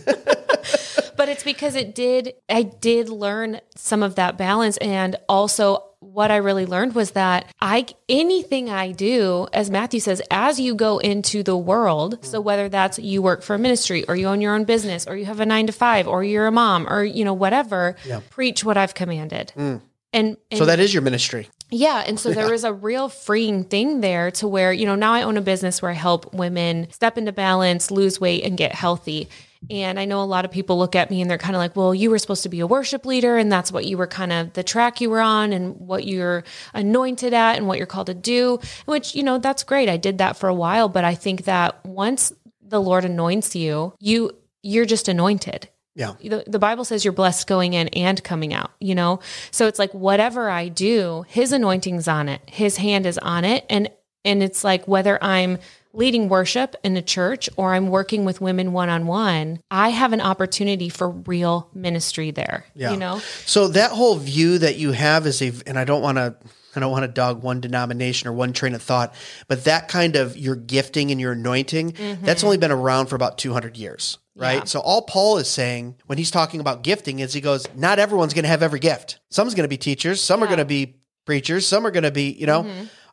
but it's because it did I did learn some of that balance and also what I really learned was that I anything I do as Matthew says as you go into the world so whether that's you work for a ministry or you own your own business or you have a 9 to 5 or you're a mom or you know whatever preach what I've commanded and, and So that is your ministry. yeah. And so there was a real freeing thing there to where, you know, now I own a business where I help women step into balance, lose weight, and get healthy. And I know a lot of people look at me and they're kind of like, well, you were supposed to be a worship leader, and that's what you were kind of the track you were on and what you're anointed at and what you're called to do, which, you know, that's great. I did that for a while, but I think that once the Lord anoints you, you you're just anointed Yeah. the, the Bible says you're blessed going in and coming out, you know? So it's like whatever I do, his anointing's on it. His hand is on it. And and it's like whether I'm leading worship in a church or I'm working with women one on one, I have an opportunity for real ministry there. Yeah. You know? So that whole view that you have is a, and I don't want to, I don't want to dog one denomination or one train of thought, but that kind of your gifting and your anointing, that's only been around for about 200 years, right? Yeah. So all Paul is saying when he's talking about gifting is he goes, not everyone's going to have every gift. Some's going to be teachers, some are going to be preachers, some are going to be, you know,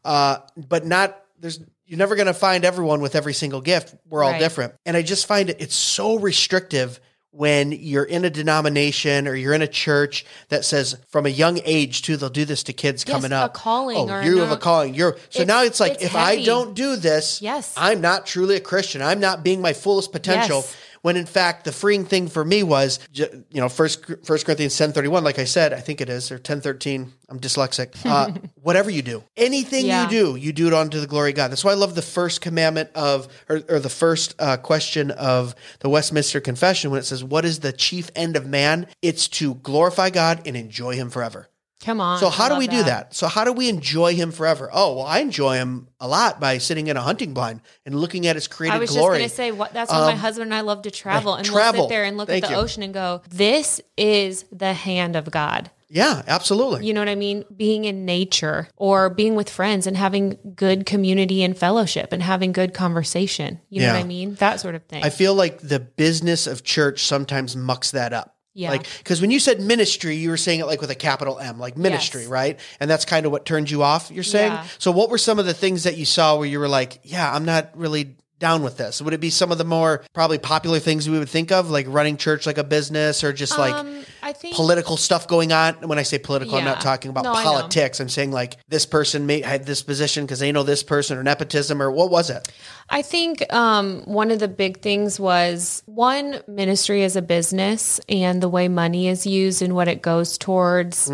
uh, but not, there's, you're never going to find everyone with every single gift. We're all Right. different. And I just find it, it's so restrictive when you're in a denomination or you're in a church that says from a young age too, they'll do this to kids Yes, coming a up. calling Oh, or you have a calling. You're so It's- now it's like it's if I don't do this, Yes. I'm not truly a Christian. I'm not being my fullest potential. Yes. When in fact, the freeing thing for me was, you know, first, first Corinthians 10 31, like I said, I think it is, or 10 13. I'm dyslexic. Uh, whatever you do, anything Yeah. you do, you do it unto the glory of God. That's why I love the first commandment of, or, or the first uh, question of the Westminster Confession when it says, What is the chief end of man? It's to glorify God and enjoy Him forever. Come on. So how I do we do that? So how do we enjoy him forever? Oh, well, I enjoy him a lot by sitting in a hunting blind and looking at his created I was glory. just going to say what that's why my um, husband and I love to travel and we'll travel. sit there and look Thank at the you. ocean and go, "This is the hand of God." yeah, absolutely. You know what I mean? Being in nature or being with friends and having good community and fellowship and having good conversation. You know what I mean? That sort of thing. I feel like the business of church sometimes mucks that up. Yeah. Like, because when you said ministry, you were saying it like with a capital M, like ministry, Yes. right? And that's kind of what turned you off, you're saying? Yeah. So, what were some of the things that you saw where you were like, yeah, I'm not really down with this? Would it be some of the more probably popular things we would think of, like running church like a business or just like um, I think political stuff going on. When I say political, I'm not talking about No, politics. I'm saying like this person may had this position because they know this person or nepotism or what was it? I think um, one of the big things was one ministry as a business and the way money is used and what it goes towards.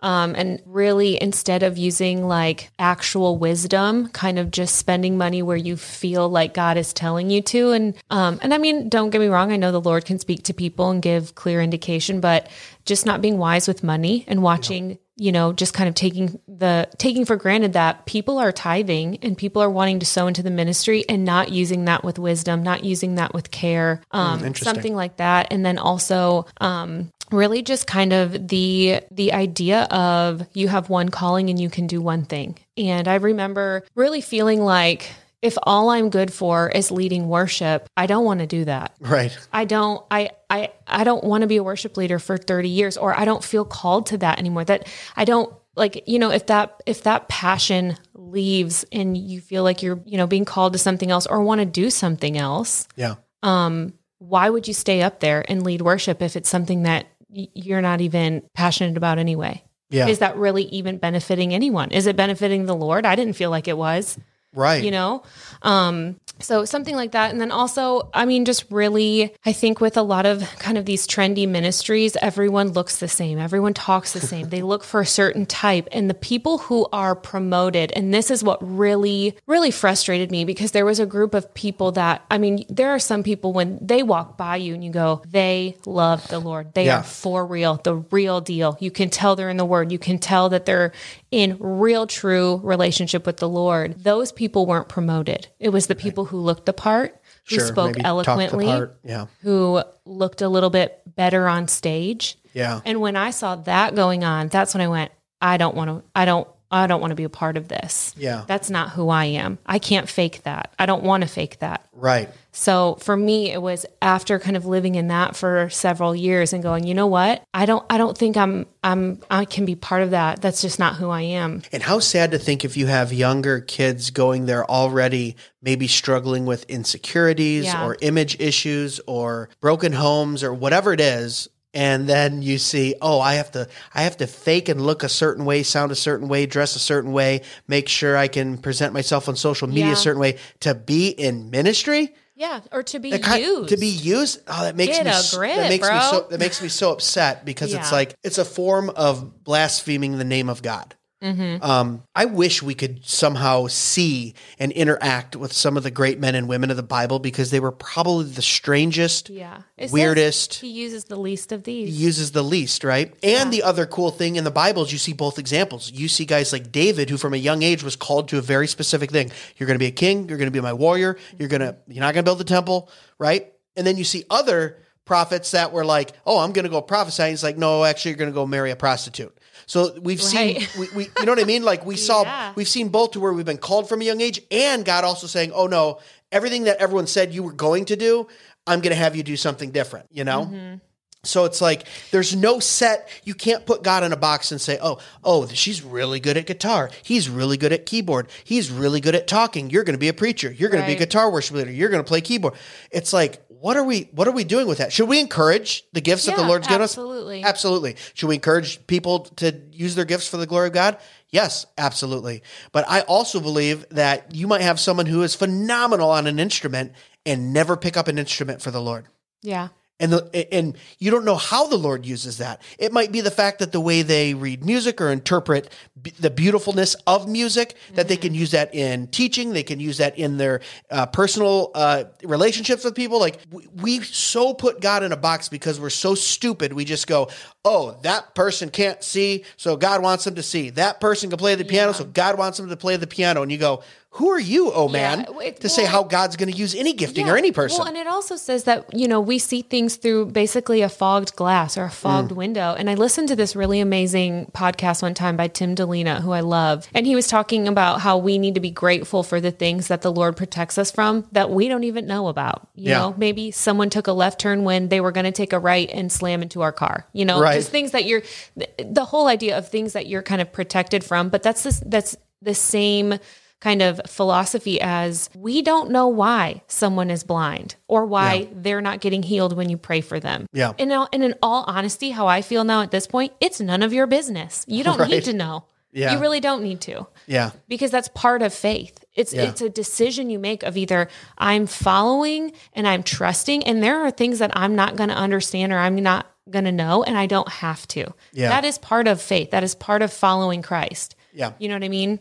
Um, and really, instead of using like actual wisdom, kind of just spending money where you feel like God is telling you to. And um, and I mean, don't get me wrong. I know the Lord can speak to people and give clear indication, but just not being wise with money and watching you know just kind of taking the taking for granted that people are tithing and people are wanting to sow into the ministry and not using that with wisdom not using that with care um, interesting. something like that and then also um, really just kind of the the idea of you have one calling and you can do one thing and i remember really feeling like if all i'm good for is leading worship i don't want to do that Right. I don't I I I don't want to be a worship leader for 30 years or I don't feel called to that anymore. That I don't like you know if that if that passion leaves and you feel like you're you know being called to something else or want to do something else, Yeah. Um why would you stay up there and lead worship if it's something that you're not even passionate about anyway? Yeah. Is that really even benefiting anyone? Is it benefiting the Lord? I didn't feel like it was Right. you know um so something like that and then also i mean just really i think with a lot of kind of these trendy ministries everyone looks the same everyone talks the same they look for a certain type and the people who are promoted and this is what really really frustrated me because there was a group of people that i mean there are some people when they walk by you and you go they love the lord they Yeah. are for real, the real deal. You can tell they're in the word. You can tell that they're in real, true relationship with the Lord. Those people weren't promoted. It was the people who looked the part, who Sure, spoke maybe talk the eloquently. Yeah. who looked a little bit better on stage. Yeah. And when I saw that going on, that's when I went, I don't want to, I don't, I don't want to be a part of this. Yeah. That's not who I am. I can't fake that. I don't want to fake that. Right. So for me, it was after kind of living in that for several years and going, you know what? I don't, I don't think I'm, I'm, I can be part of that. That's just not who I am. And how sad to think if you have younger kids going there already, maybe struggling with insecurities Yeah. or image issues or broken homes or whatever it is. And then you see, oh, I have to, I have to fake and look a certain way, sound a certain way, dress a certain way, make sure I can present myself on social media Yeah. a certain way to be in ministry. Yeah. Or to be kind- used. to be used. Oh, that makes Get me grip, that makes me so that makes me so upset because it's like it's a form of blaspheming the name of God. Mm-hmm. Um, I wish we could somehow see and interact with some of the great men and women of the Bible because they were probably the strangest, yeah. It weirdest. He uses the least of these. He uses the least, right? And the other cool thing in the Bible is you see both examples. You see guys like David, who from a young age was called to a very specific thing. You're going to be a king. You're going to be my warrior. You're going to, you're not going to build the temple, right? And then you see other prophets that were like, oh, I'm going to go prophesy. He's like, no, actually, you're going to go marry a prostitute. So we've seen, we, we, you know what I mean? Like we saw, Yeah. we've seen both to where we've been called from a young age and God also saying, oh no, everything that everyone said you were going to do, I'm going to have you do something different, you know? Mm-hmm. So it's like there's no set. You can't put God in a box and say, "Oh, oh, she's really good at guitar. He's really good at keyboard. He's really good at talking. You're going to be a preacher. You're going to be a guitar worship leader. You're going to play keyboard." It's like, what are we? What are we doing with that? Should we encourage the gifts that the Lord's given us? absolutely. Absolutely. Should we encourage people to use their gifts for the glory of God? Yes, absolutely. But I also believe that you might have someone who is phenomenal on an instrument and never pick up an instrument for the Lord. Yeah. And the and you don't know how the Lord uses that. It might be the fact that the way they read music or interpret b- the beautifulness of music that they can use that in teaching. They can use that in their uh, personal uh, relationships with people. Like we, we so put God in a box because we're so stupid. We just go, oh, that person can't see, so God wants them to see. That person can play the piano, so God wants them to play the piano. And you go, who are you, oh man, it- to say how God's going to use any gifting or any person? Well, and it also says that, you know, we see things through basically a fogged glass or a fogged Mm. window. And I listened to this really amazing podcast one time by Tim Dilena, who I love. And he was talking about how we need to be grateful for the things that the Lord protects us from that we don't even know about. You Yeah. know, maybe someone took a left turn when they were going to take a right and slam into our car. You know, Right. just things that you're, the whole idea of things that you're kind of protected from. But that's this, that's the same kind of philosophy as we don't know why someone is blind or why they're not getting healed when you pray for them. Yeah. And, now- and in all honesty, how I feel now at this point, it's none of your business. You don't Right. need to know. Yeah. You really don't need to yeah. because that's part of faith. It's Yeah. it's a decision you make of either I'm following and I'm trusting and there are things that I'm not going to understand or I'm not going to know and I don't have to. Yeah. That is part of faith. That is part of following Christ. Yeah. You know what I mean?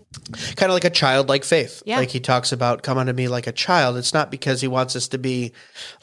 kind of like a childlike faith. Yeah. Like he talks about come unto me like a child. It's not because he wants us to be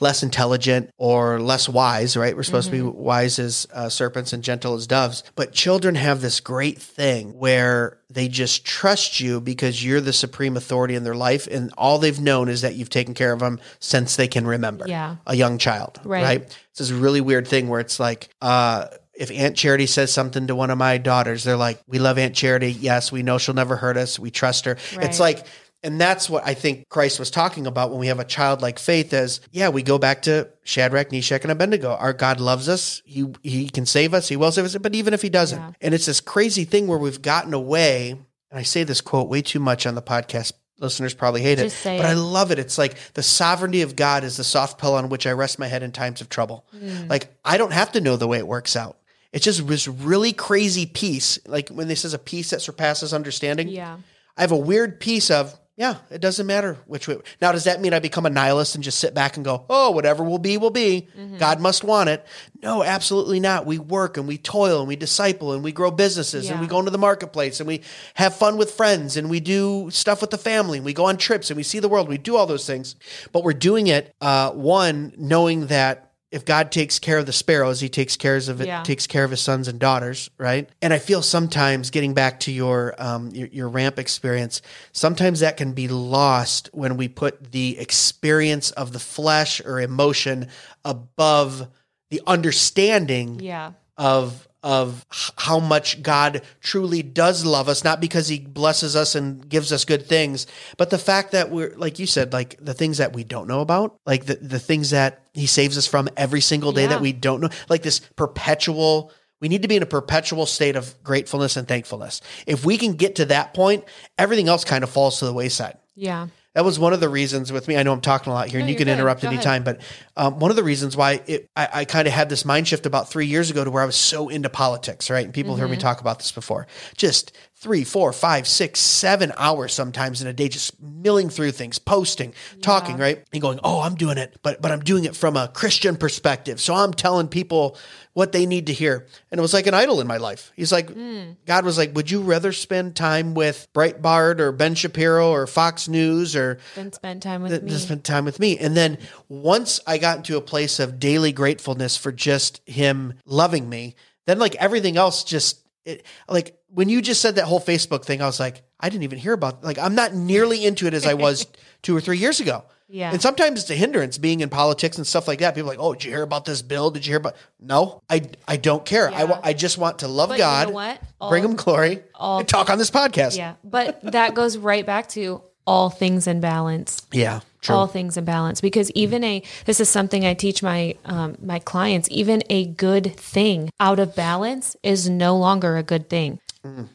less intelligent or less wise, right? We're supposed to be wise as uh, serpents and gentle as doves. But children have this great thing where they just trust you because you're the supreme authority in their life. And all they've known is that you've taken care of them since they can remember. Yeah. A young child. Right. right? It's this really weird thing where it's like, uh, if Aunt Charity says something to one of my daughters, they're like, "We love Aunt Charity. Yes, we know she'll never hurt us. We trust her." It's like, and that's what I think Christ was talking about when we have a childlike faith. As yeah, we go back to Shadrach, Meshach, and Abednego. Our God loves us. He He can save us. He will save us. But even if He doesn't, Yeah. and it's this crazy thing where we've gotten away. And I say this quote way too much on the podcast. Listeners probably hate it, but it. I love it. It's like the sovereignty of God is the soft pillow on which I rest my head in times of trouble. Mm. Like I don't have to know the way it works out. It's just this really crazy peace. Like when this is a peace that surpasses understanding. Yeah. I have a weird piece of, yeah, it doesn't matter which way. Now, does that mean I become a nihilist and just sit back and go, oh, whatever will be, will be. God must want it. No, absolutely not. We work and we toil and we disciple and we grow businesses and we go into the marketplace and we have fun with friends and we do stuff with the family and we go on trips and we see the world. We do all those things. But we're doing it, uh, one, knowing that if God takes care of the sparrows, he takes care of it, Yeah. takes care of his sons and daughters, right? And I feel sometimes getting back to your um, your, your ramp experience, sometimes that can be lost when we put the experience of the flesh or emotion above the understanding Yeah. of of how much God truly does love us, not because He blesses us and gives us good things, but the fact that we're like you said, like the things that we don't know about, like the the things that He saves us from every single day Yeah. that we don't know, like this perpetual. We need to be in a perpetual state of gratefulness and thankfulness. If we can get to that point, everything else kind of falls to the wayside. Yeah. That was one of the reasons with me. I know I'm talking a lot here, and No, you you're can good. interrupt Go ahead. anytime. But um, one of the reasons why it, I, I kind of had this mind shift about three years ago to where I was so into politics, right? And people have heard Mm-hmm. me talk about this before. Just three, four, five, six, seven hours sometimes in a day, just milling through things, posting, talking, right? And going, oh, I'm doing it, but but I'm doing it from a Christian perspective. So I'm telling people what they need to hear. And it was like an idol in my life. He's like, Hmm. God was like, would you rather spend time with Breitbart or Ben Shapiro or Fox News or Then spend time with th- me. spend time with me. And then once I got into a place of daily gratefulness for just him loving me, then like everything else just it like when you just said that whole Facebook thing, I was like, I didn't even hear about like I'm not nearly into it as I was two or three years ago. Yeah. And sometimes it's a hindrance being in politics and stuff like that. People are like, oh, did you hear about this bill? Did you hear about? No, I I don't care. I, Yeah. I just want to love But you know God, what? bring him glory, all- and talk on this podcast. yeah. But that goes right back to all things in balance. yeah, true. all things in balance. Because even a this is something i teach my um, my clients even a good thing out of balance is no longer a good thing.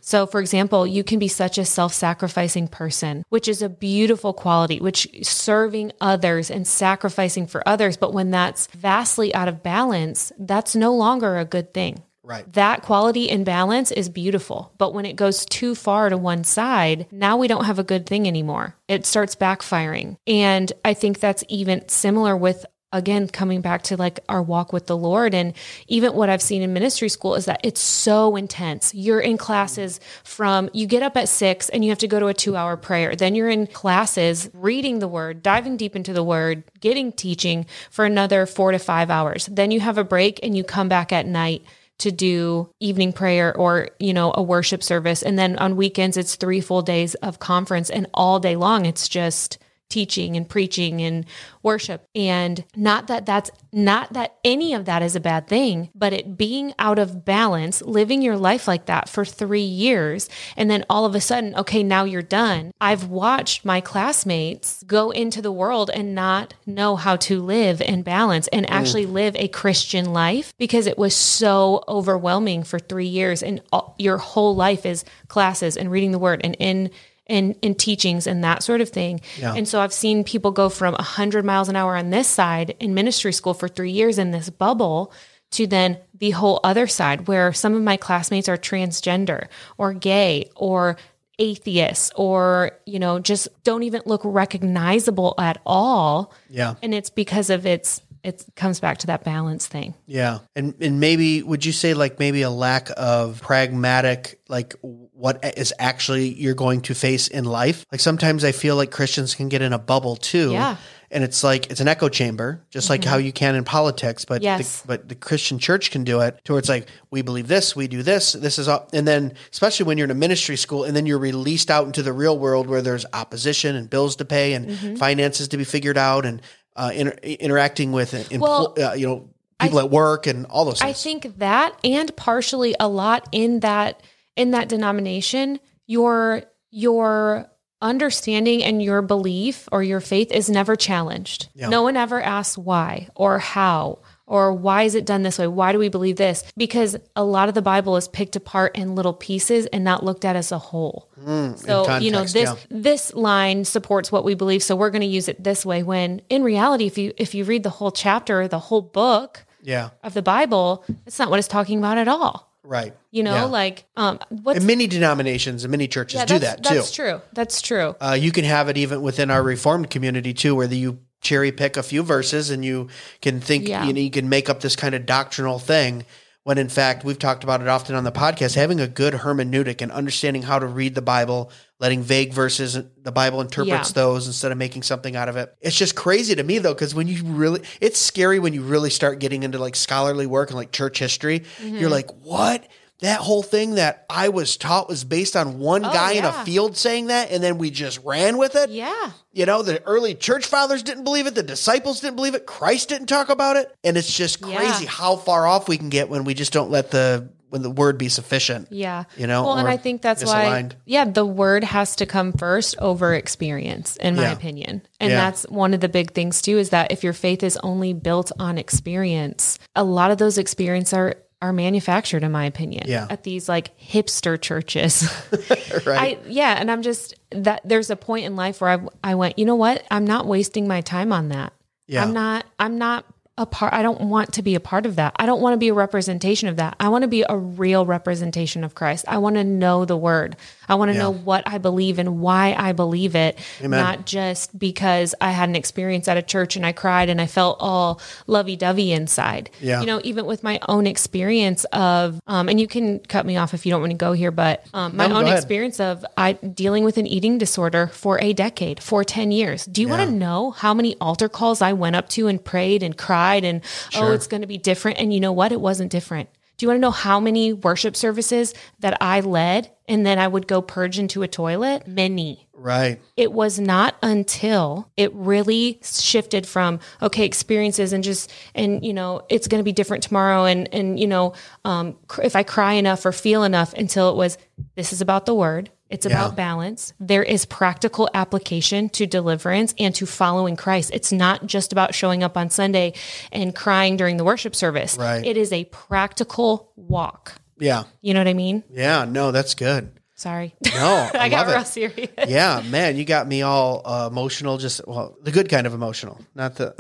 So for example you can be such a self-sacrificing person which is a beautiful quality which serving others and sacrificing for others. But when that's vastly out of balance that's no longer a good thing Right. that quality and balance is beautiful. But when it goes too far to one side, now we don't have a good thing anymore. It starts backfiring. And I think that's even similar with again coming back to like our walk with the lord and even what i've seen in ministry school is that it's so intense you're in classes from you get up at six and you have to go to a two hour prayer then you're in classes reading the word diving deep into the word getting teaching for another four to five hours then you have a break and you come back at night to do evening prayer or you know a worship service. And then on weekends it's three full days of conference. And all day long it's just teaching and preaching and worship. And not that that's not that any of that is a bad thing but it being out of balance living your life like that for 3 years and then all of a sudden okay now you're done. I've watched my classmates go into the world and not know how to live in balance and mm. actually live a christian life because it was so overwhelming for 3 years. And all, your whole life is classes and reading the word and in in, in teachings and that sort of thing. Yeah. And so I've seen people go from 100 miles an hour on this side in ministry school for three years in this bubble to then the whole other side where some of my classmates are transgender or gay or atheists or, you know, just don't even look recognizable at all. Yeah. And it's because of its, it comes back to that balance thing. Yeah. And and maybe would you say like maybe a lack of pragmatic like what is actually you're going to face in life? Like sometimes I feel like Christians can get in a bubble too. Yeah. And it's like it's an echo chamber, just like how you can in politics, but Yes. the, but the Christian church can do it to where it's like we believe this, we do this, this is all, and then especially when you're in a ministry school, and then you're released out into the real world where there's opposition and bills to pay and finances to be figured out and uh, inter- interacting with empl- Well, uh, you know people at work and all those I think that and partially a lot in that in that denomination, your your understanding and your belief or your faith is never challenged. No one ever asks why or how or why is it done this way? Why do we believe this? Because a lot of the Bible is picked apart in little pieces and not looked at as a whole. Hmm, so, you know, this yeah. this line supports what we believe, so we're going to use it this way when in reality if you if you read the whole chapter, the whole book, yeah, of the Bible, it's not what it's talking about at all. Right. You know, Yeah. like um what's and many denominations and many churches yeah, do that too. That's true. That's true. Uh, you can have it even within our Reformed community too, where the, you cherry pick a few verses and you can think Yeah. you know you can make up this kind of doctrinal thing. When in fact we've talked about it often on the podcast, having a good hermeneutic and understanding how to read the Bible, letting vague verses the Bible interprets Yeah. those instead of making something out of it. It's just crazy to me though, because when you really, it's scary when you really start getting into like scholarly work and like church history. Mm-hmm. You're like, what? That whole thing that I was taught was based on one oh, guy in a Oh, field saying that, and then we just ran with it. Yeah. You know, the early church fathers didn't believe it, the disciples didn't believe it, Christ didn't talk about it. And it's just crazy Yeah. how far off we can get when we just don't let the when the word be sufficient. Yeah. You know, Well, and I think that's why yeah, the word has to come first over experience in my Yeah. opinion. And Yeah. that's one of the big things too is that if your faith is only built on experience, a lot of those experiences are are manufactured in my opinion Yeah. at these like hipster churches. Right. I yeah, and I'm just that there's a point in life where I I went, you know what? I'm not wasting my time on that. Yeah. I'm not I'm not a part I don't want to be a part of that. I don't want to be a representation of that. I want to be a real representation of Christ. I want to know the word. I want to know what I believe and why I believe it, not just because I had an experience at a church and I cried and I felt all lovey-dovey inside. Yeah. You know, even with my own experience of um and you can cut me off if you don't want to go here, but um my No, own experience of I dealing with an eating disorder for a decade, for 10 years. Do you want to know how many altar calls I went up to and prayed and cried and oh it's going to be different and you know what it wasn't different. Do you want to know how many worship services that I led and then I would go purge into a toilet? Many Right. it was not until it really shifted from okay experiences and just and you know it's going to be different tomorrow and and you know um, if i cry enough or feel enough until it was this is about the word it's about balance there is practical application to deliverance and to following christ it's not just about showing up on sunday and crying during the worship service Right. it is a practical walk Yeah. you know what i mean Yeah. No, that's good. sorry No, I, i got real serious yeah, man, you got me all uh, emotional. Just well, the good kind of emotional, not the.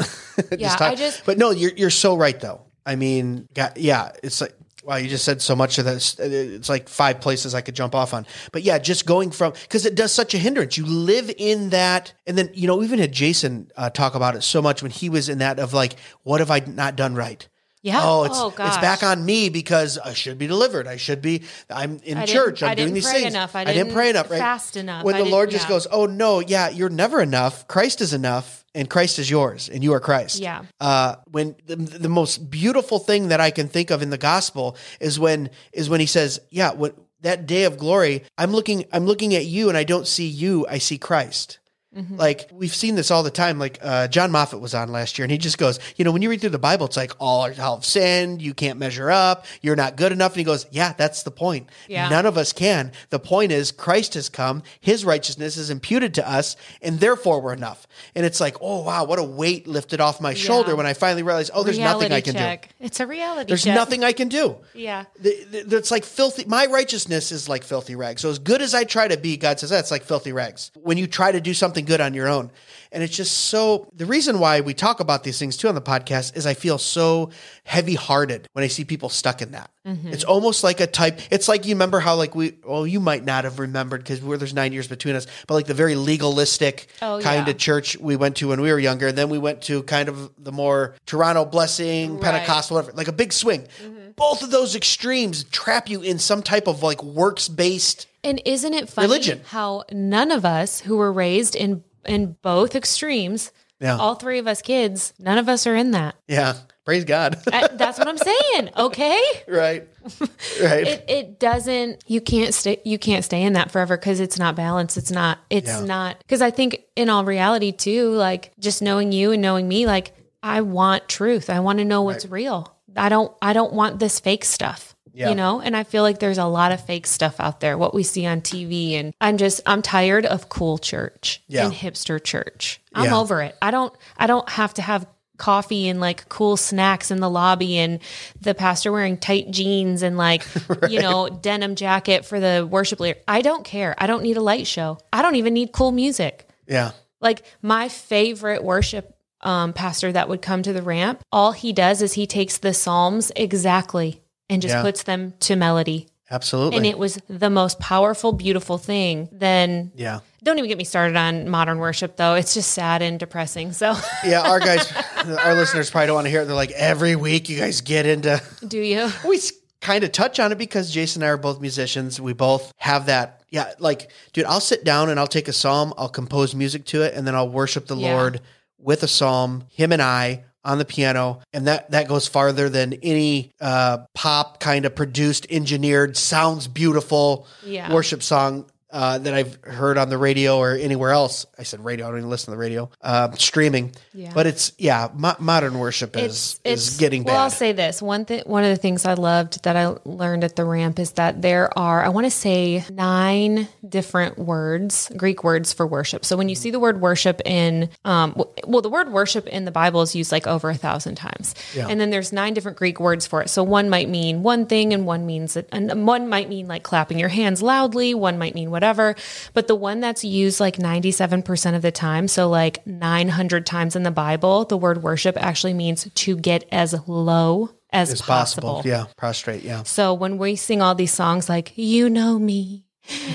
Yeah, I just- But no, you're you're so right though. I mean, got, yeah, it's like Wow, you just said so much of this. It's like five places I could jump off on. But yeah, just going from because it does such a hindrance. You live in that, and then you know, even had Jason uh, talk about it so much when he was in that of like, what have I not done right? Yeah. Oh, it's Oh, it's back on me because I should be delivered. I should be. I'm in I church. I'm I doing these things. enough. I didn't didn't pray enough. Right? fast enough. When I the Lord just yeah. goes, "Oh no, yeah, you're never enough. Christ is enough, and Christ is yours, and you are Christ." Yeah. Uh, when the, the most beautiful thing that I can think of in the gospel is when is when he says, "Yeah, when that day of glory, I'm looking, I'm looking at you, and I don't see you. I see Christ." Mm-hmm. Like we've seen this all the time. Like uh, John Moffat was on last year, and he just goes, you know, when you read through the Bible, it's like all are all have sinned. You can't measure up. You're not good enough. And he goes, yeah, that's the point. Yeah. None of us can. The point is Christ has come. His righteousness is imputed to us, and therefore we're enough. And it's like, oh wow, what a weight lifted off my shoulder when I finally realized, oh, there's nothing I can do. It's a reality There's check. nothing I can do. Yeah. It's like filthy. My righteousness is like filthy rags. So as good as I try to be, God says that's like filthy rags. When you try to do something good on your own, and it's just so. The reason why we talk about these things too on the podcast is I feel so heavy-hearted when I see people stuck in that. Mm-hmm. It's almost like a type. It's like you remember how like we. Well, you might not have remembered because we're there's nine years between us, but like the very legalistic Oh, kind yeah. of church we went to when we were younger. And then we went to kind of the more Toronto blessing, Right. Mm-hmm. Pentecostal, whatever, like a big swing. Both of those extremes trap you in some type of like works based. And isn't it funny Religion. how none of us who were raised in in both extremes, Yeah. all three of us kids, none of us are in that. Yeah. Praise God. I- that's what I'm saying. Okay. right. Right. It it doesn't you can't stay you can't stay in that forever because it's not balanced. It's not it's Yeah. not because I think in all reality too, like just knowing you and knowing me, like I want truth. I want to know what's real. I don't I don't want this fake stuff. Yeah. You know, and I feel like there's a lot of fake stuff out there, what we see on TV. And I'm just, I'm tired of cool church Yeah. and hipster church. I'm Yeah. over it. I don't, I don't have to have coffee and like cool snacks in the lobby and the pastor wearing tight jeans and like, you know, denim jacket for the worship leader. I don't care. I don't need a light show. I don't even need cool music. yeah. Like my favorite worship um, pastor that would come to the ramp, all he does is he takes the Psalms exactly and just Yeah. puts them to melody. Absolutely. And it was the most powerful, beautiful thing. Then yeah. don't even get me started on modern worship, though. It's just sad and depressing. So, Yeah. Our guys, our listeners probably don't want to hear it. They're like, every week you guys get into. do you? We kind of touch on it because Jason and I are both musicians. We both have that. Yeah. Like, dude, I'll sit down and I'll take a psalm, I'll compose music to it, and then I'll worship the Yeah. Lord with a psalm, him and I on the piano. And that, that goes farther than any uh, pop kind of produced, engineered, sounds beautiful Yeah. worship song. Uh, that I've heard on the radio or anywhere else. I said radio. I don't even listen to the radio. Uh, streaming, Yeah. but it's yeah. Mo- modern worship is is getting well, I'll say this one thing. One of the things I loved that I learned at the ramp is that there are, I want to say, nine different words, Greek words for worship. So when you see the word worship in, um, well, the word worship in the Bible is used like over a thousand times, Yeah. and then there's nine different Greek words for it. So one might mean one thing, and one means, and one might mean like clapping your hands loudly. One might mean whatever, but the one that's used like 97% of the time, so like 900 times in the Bible, the word worship actually means to get as low as possible. possible. Yeah, prostrate. Yeah, So when we sing all these songs like, you know me,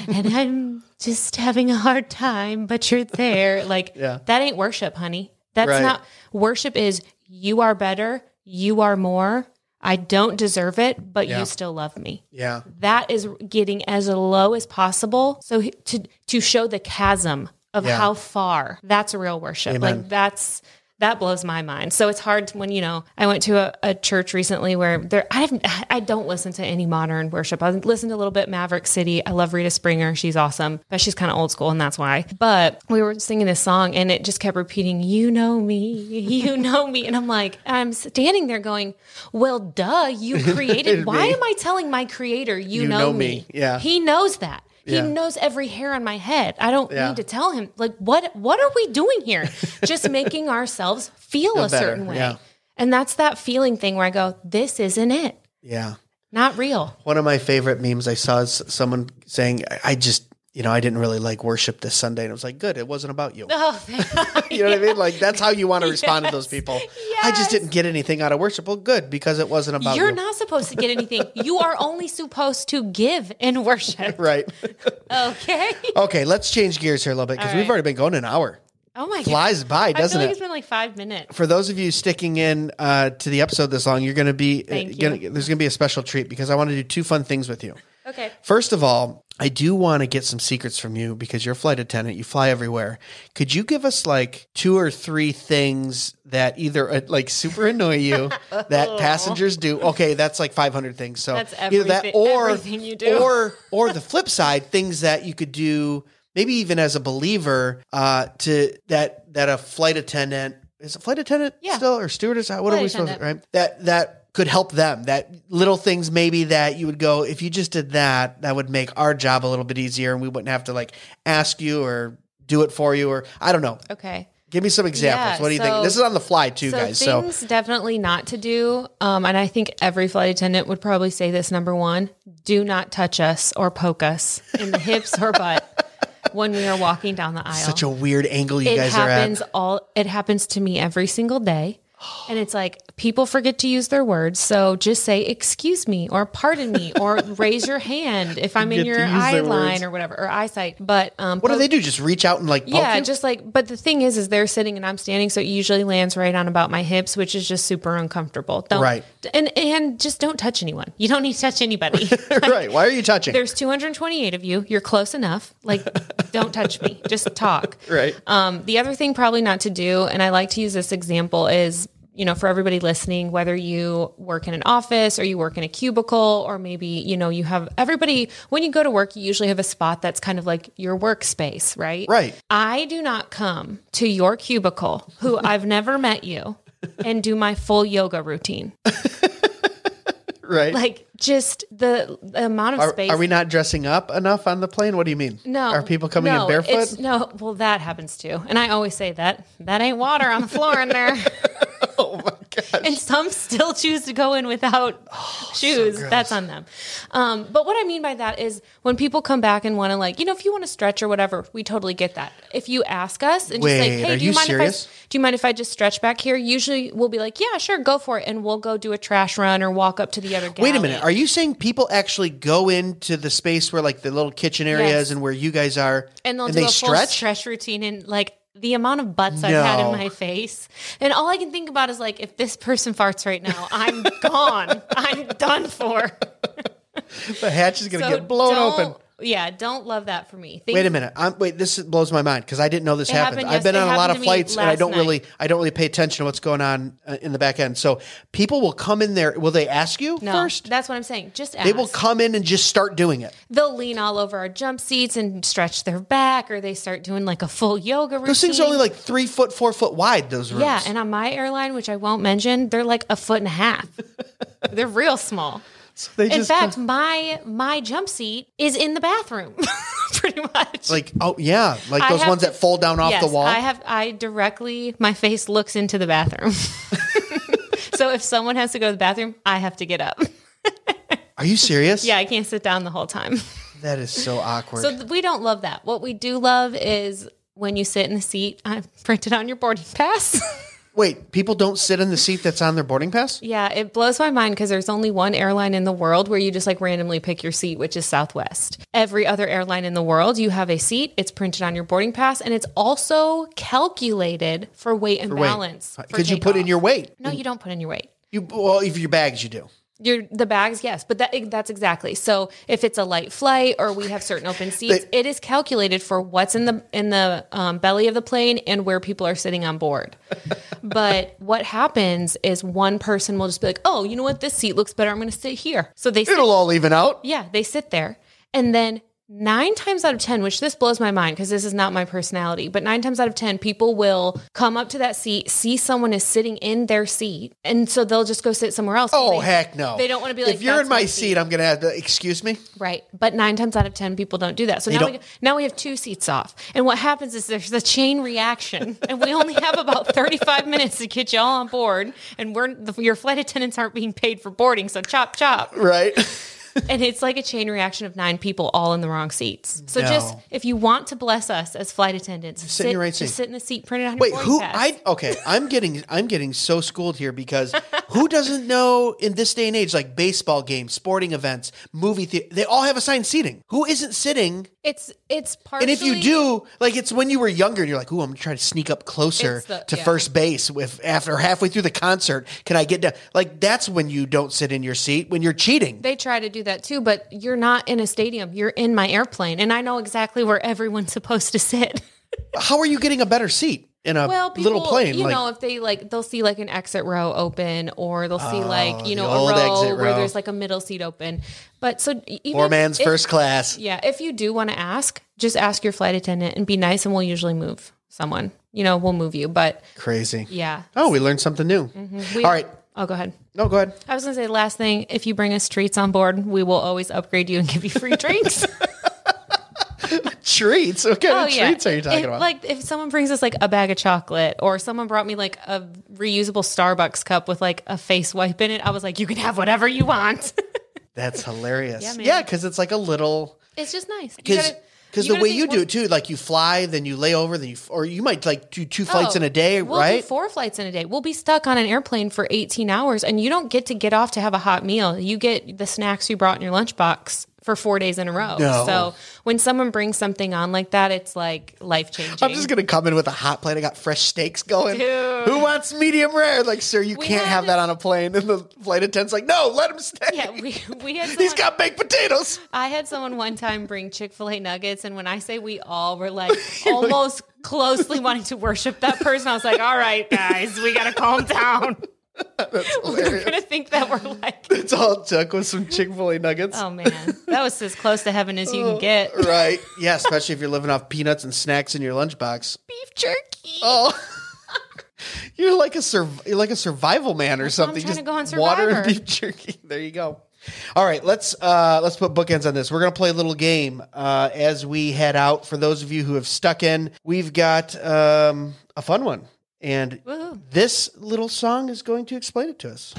and I'm just having a hard time, but you're there, like, Yeah. that ain't worship, honey. That's Right. not worship, is you are better, you are more. I don't deserve it, but Yeah. you still love me yeah, that is getting as low as possible so to to show the chasm of Yeah. how far that's real worship Amen. like that's that blows my mind so it's hard when you know i went to a, a church recently where there i i don't listen to any modern worship i listened to a little bit maverick city i love rita springer she's awesome but she's kind of old school and that's why but we were singing this song and it just kept repeating you know me you know me and i'm like i'm standing there going well duh you created why am i telling my creator you, You know, know me. me. Yeah. He knows that. He Yeah. knows every hair on my head. I don't Yeah. need to tell him like what what are we doing here? Just making ourselves feel, a better, certain way. yeah. And that's that feeling thing where I go, this isn't it. yeah. Not real. One of my favorite memes I saw is someone saying, "I- "I just." You know, I didn't really like worship this Sunday. And it was like, good, it wasn't about you. Oh, thank- You know what I mean? Like that's how you want to respond to those people. I just didn't get anything out of worship. Well, good because it wasn't about you're you. not supposed to get anything. You are only supposed to give in worship. right. Okay. Okay, let's change gears here a little bit because All we've already been going an hour. Oh my god. Flies by, doesn't feel like it? it's been like five minutes. For those of you sticking in uh, to the episode this long, you're going to be uh, gonna, there's going to be a special treat because I want to do two fun things with you. Okay. First of all, I do want to get some secrets from you because you're a flight attendant. You fly everywhere. Could you give us like two or three things that either uh, like super annoy you that passengers do? Okay, that's like 500 things. So That's either that everything- or everything you do. or or the flip side, things that you could do maybe even as a believer uh, to that that a flight attendant is a flight attendant Yeah. still or stewardess? What are Flight we supposed to attendant. right? That that could help them. That little things maybe that you would go if you just did that, that would make our job a little bit easier, and we wouldn't have to like ask you or do it for you or I don't know. Okay. Give me some examples. Yeah, what do you think? This is on the fly too, so guys. So things definitely not to do. Um, and I think every flight attendant would probably say this number one: do not touch us or poke us in the hips or butt when we are walking down the aisle. such a weird angle you it guys happens are at. all. It happens to me every single day. And it's like people forget to use their words. So just say, excuse me, or pardon me, or raise your hand if I'm in your eye line or whatever, or eyesight. But um, What do they do? Just reach out and like poke yeah, you? just like, but the thing is, is they're sitting and I'm standing, so it usually lands right on about my hips, which is just super uncomfortable. Don't, Right. And and just don't touch anyone. You don't need to touch anybody. right. Why are you touching? There's 228 of you. You're close enough. Like, don't touch me. Just talk. Right. Um, the other thing probably not to do, and I like to use this example, is you know, for everybody listening, whether you work in an office or you work in a cubicle, or maybe, you know, you have everybody, when you go to work, you usually have a spot that's kind of like your workspace, right? Right. I do not come to your cubicle, who I've never met you, and do my full yoga routine. right. Like, just the, the amount of are, space. are we not dressing up enough on the plane? What do you mean? No. Are people coming no, in barefoot? it's- No, well, that happens too. And I always say that. That ain't water on the floor in there. gosh. and some still choose to go in without Oh, shoes. That's on them. Um, but what I mean by that is when people come back and want to, like, you know, if you want to stretch or whatever, we totally get that. If you ask us and just Wait, like, hey, do you, you mind serious? if I do you mind if I just stretch back here? Usually we'll be like, yeah, sure, go for it, and we'll go do a trash run or walk up to the other. Wait a minute. Are you saying people actually go into the space where like the little kitchen areas Yes. and where you guys are and they'll do they a full stretch? stretch routine and like the amount of butts I've had in my face. And all I can think about is like if this person farts right now, I'm gone. I'm done for. the hatch is going to So get blown open. Yeah, don't love that for me. Things- Wait a minute. I'm, wait, this blows my mind because I didn't know this happened. I've been on a lot of happened to me flights and I don't night. really I don't really pay attention to what's going on uh, in the back end. So people will come in there. Will they ask you No, first? that's what I'm saying. Just ask. They will come in and just start doing it. They'll lean all over our jump seats and stretch their back, or they start doing like a full yoga routine. Those things are only like three foot, four foot wide. Those rooms. yeah, and on my airline, which I won't mention, they're like a foot and a half. they're real small. they In fact, my my jump seat is in the bathroom, pretty much. like oh yeah, like those ones to- that fold down off yes, the wall. I have I directly my face looks into the bathroom. so if someone has to go to the bathroom, I have to get up. Are you serious? Yeah, I can't sit down the whole time. That is so awkward. So we don't love that. What we do love is when you sit in the seat uh, printed on your boarding pass. Wait, people don't sit in the seat that's on their boarding pass? yeah, it blows my mind because there's only one airline in the world where you just like randomly pick your seat, which is Southwest. Every other airline in the world, you have a seat, it's printed on your boarding pass, and it's also calculated for weight and Wait, balance. Uh, because you put in your weight. No, you don't put in your weight. You well, if your bags you do. Your the bags, yes, but that that's exactly. So if it's a light flight or we have certain open seats, They- it is calculated for what's in the in the um, belly of the plane and where people are sitting on board. but what happens is one person will just be like, "Oh, you know what? This seat looks better. I'm going to sit here." So they sit, It'll all even out. yeah, they sit there, and then. Nine times out of 10, which this blows my mind because this is not my personality, but nine times out of 10, people will come up to that seat, see someone is sitting in their seat, and so they'll just go sit somewhere else. Oh They- heck no! They don't want to be like, if you're in my, my seat, I'm gonna have to excuse me. Right. But nine times out of 10, people don't do that. So now we, now we have two seats off. And what happens is there's a chain reaction. and we only have about 35 minutes to get you all on board. And we're the, your flight attendants aren't being paid for boarding. So chop, chop. Right. and it's like a chain reaction of nine people all in the wrong seats. So No. just if you want to bless us as flight attendants, sit in your right just seat. sit in the seat, print it on Wait, your who? pass. I okay. I'm getting I'm getting so schooled here because who doesn't know in this day and age, like baseball games, sporting events, movie theater, they all have assigned seating. Who isn't sitting? It's it's partially. And if you do, like it's when you were younger and you're like, "Ooh, I'm gonna try to sneak up closer It's the- to yeah. first base with after halfway through the concert, can I get down?" Like that's when you don't sit in your seat when you're cheating. they try to do that too, but you're not in a stadium. You're in my airplane, and I know exactly where everyone's supposed to sit. How are you getting a better seat in a Well, people, little plane? you like, know, if they like, they'll see like an exit row open, or they'll see oh, like you know a row, exit where there's like a middle seat open. But so even poor man's if- first class. Yeah, if you do want to ask, just ask your flight attendant and be nice, and we'll usually move someone. You know, we'll move you. But Crazy. yeah, Oh, we learned something new. Mm-hmm. we, All right. Oh, go ahead. No, go ahead. I was gonna say the last thing. If you bring us treats on board, we will always upgrade you and give you free drinks. Treats. What kind Oh of yeah. treats are you talking If- about? Like if someone brings us like a bag of chocolate, or someone brought me like a reusable Starbucks cup with like a face wipe in it, I was like, you can have whatever you want. That's hilarious. Yeah, Yeah, because it's like a little it's just nice. Because because the way you do it too, like you fly, then you lay over, then you or you might like do two flights Oh, in a day, we'll right? four flights in a day. We'll be stuck on an airplane for 18 hours and you don't get to get off to have a hot meal. You get the snacks you brought in your lunchbox for four days in a row. No. So when someone brings something on like that, it's like life changing. I'm just gonna come in with a hot plate. I got fresh steaks going. Dude. Who wants medium rare? Like, sir, you We can't have that on a plane. And the flight attendant's like, no, let him stay. yeah, we, we had He's someone, got baked potatoes. I had someone one time bring Chick fil A nuggets. And when I say we all were like almost closely wanting to worship that person, I was like, all right, guys, we got to calm down. We're going to think that we're like, That's all took was some Chick Fil A nuggets. oh man, that was as close to heaven as you can get. Right. Yeah, especially if you're living off peanuts and snacks in your lunchbox. Beef jerky. Oh. You're like a sur- you're like a survival man or why I'm something. trying Just to go on water and Survivor. beef jerky. There you go. All right, let's uh, let's put bookends on this. We're gonna play a little game uh, as we head out. For those of you who have stuck in, we've got um, a fun one, and Woohoo. this little song is going to explain it to us.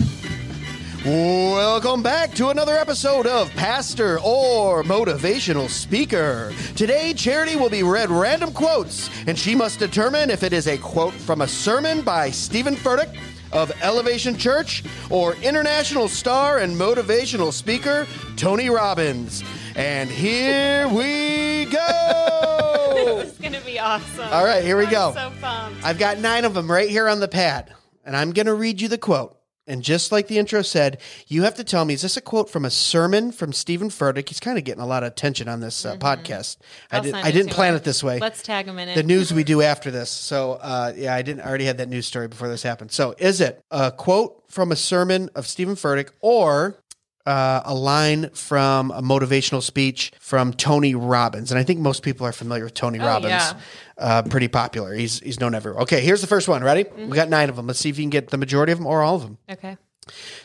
Welcome back to another episode of Pastor or Motivational Speaker. Today, Charity will be read random quotes, and she must determine if it is a quote from a sermon by Steven Furtick of Elevation Church or international star and motivational speaker Tony Robbins. And here we go. This is going to be awesome. All right, here we I'm go. so pumped. I've got nine of them right here on the pad, and I'm going to read you the quote. And just like the intro said, you have to tell me is this a quote from a sermon from Steven Furtick? He's kind of getting a lot of attention on this uh, podcast. I, I'll did, send I it didn't to plan him. it this way. Let's tag him in it. the news we do after this. So, uh, yeah, I didn't I already had that news story before this happened. So, is it a quote from a sermon of Steven Furtick or uh, a line from a motivational speech from Tony Robbins? And I think most people are familiar with Tony Robbins. yeah. Uh, pretty popular. He's he's known everywhere. Okay, here's the first one. Ready? We got nine of them. Let's see if you can get the majority of them or all of them. okay.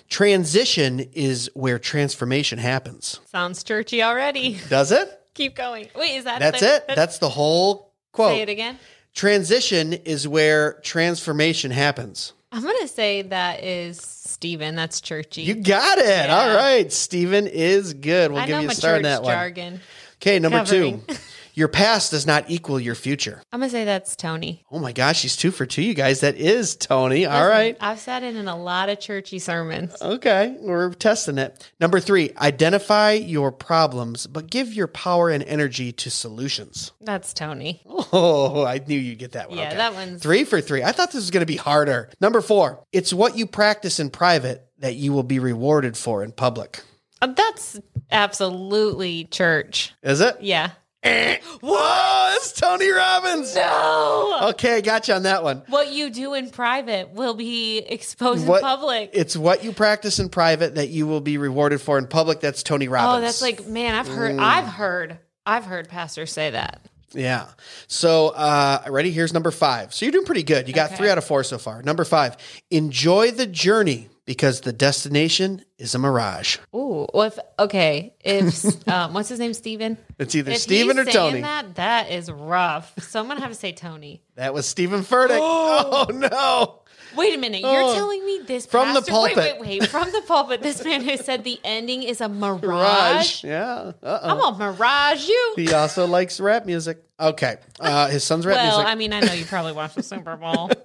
Transition is where transformation happens. Sounds churchy already. Does it? Keep going. Wait, is that That's the- it. That's the whole quote. Say it again. Transition is where transformation happens. I'm going to say that is Steven. That's churchy. You got it. Yeah. All right. Steven is good. We'll I give you a star church that one. Okay, number Covering. two. Your past does not equal your future. I'm going to say that's Tony. Oh my gosh, she's two for two, you guys. That is Tony. All Listen, right. I've sat in in a lot of churchy sermons. Okay, we're testing it. Number three, identify your problems, but give your power and energy to solutions. That's Tony. Oh, I knew you'd get that one. Yeah, Okay. that one's- three for three. I thought this was going to be harder. Number four, it's what you practice in private that you will be rewarded for in public. Uh, That's absolutely church. Is it? Yeah. Whoa, it's Tony Robbins. No. Okay, gotcha on that one. What you do in private will be exposed What- in public. It's what you practice in private that you will be rewarded for in public. That's Tony Robbins. oh, that's like, man, I've heard, Mm. I've heard, I've heard pastors say that. Yeah. So, uh, ready? Here's number five. So you're doing pretty good. You got Okay. three out of four so far. Number five, enjoy the journey because the destination is a mirage. Ooh, well, if okay, if um, what's his name, Steven? It's either If Steven or saying Tony. That that is rough. So I'm gonna have to say Tony. That was Steven Furtick. Oh, no. Wait a minute. You're Oh. telling me this From the pastor- Wait, pulpit. wait, wait. From the pulpit, this man who said the ending is a mirage. Mirage. Yeah. Uh-oh. I'm gonna mirage you. He also likes rap music. Okay. Uh, his son's rap music. Well, music. I mean, I know you probably watched the Super Bowl.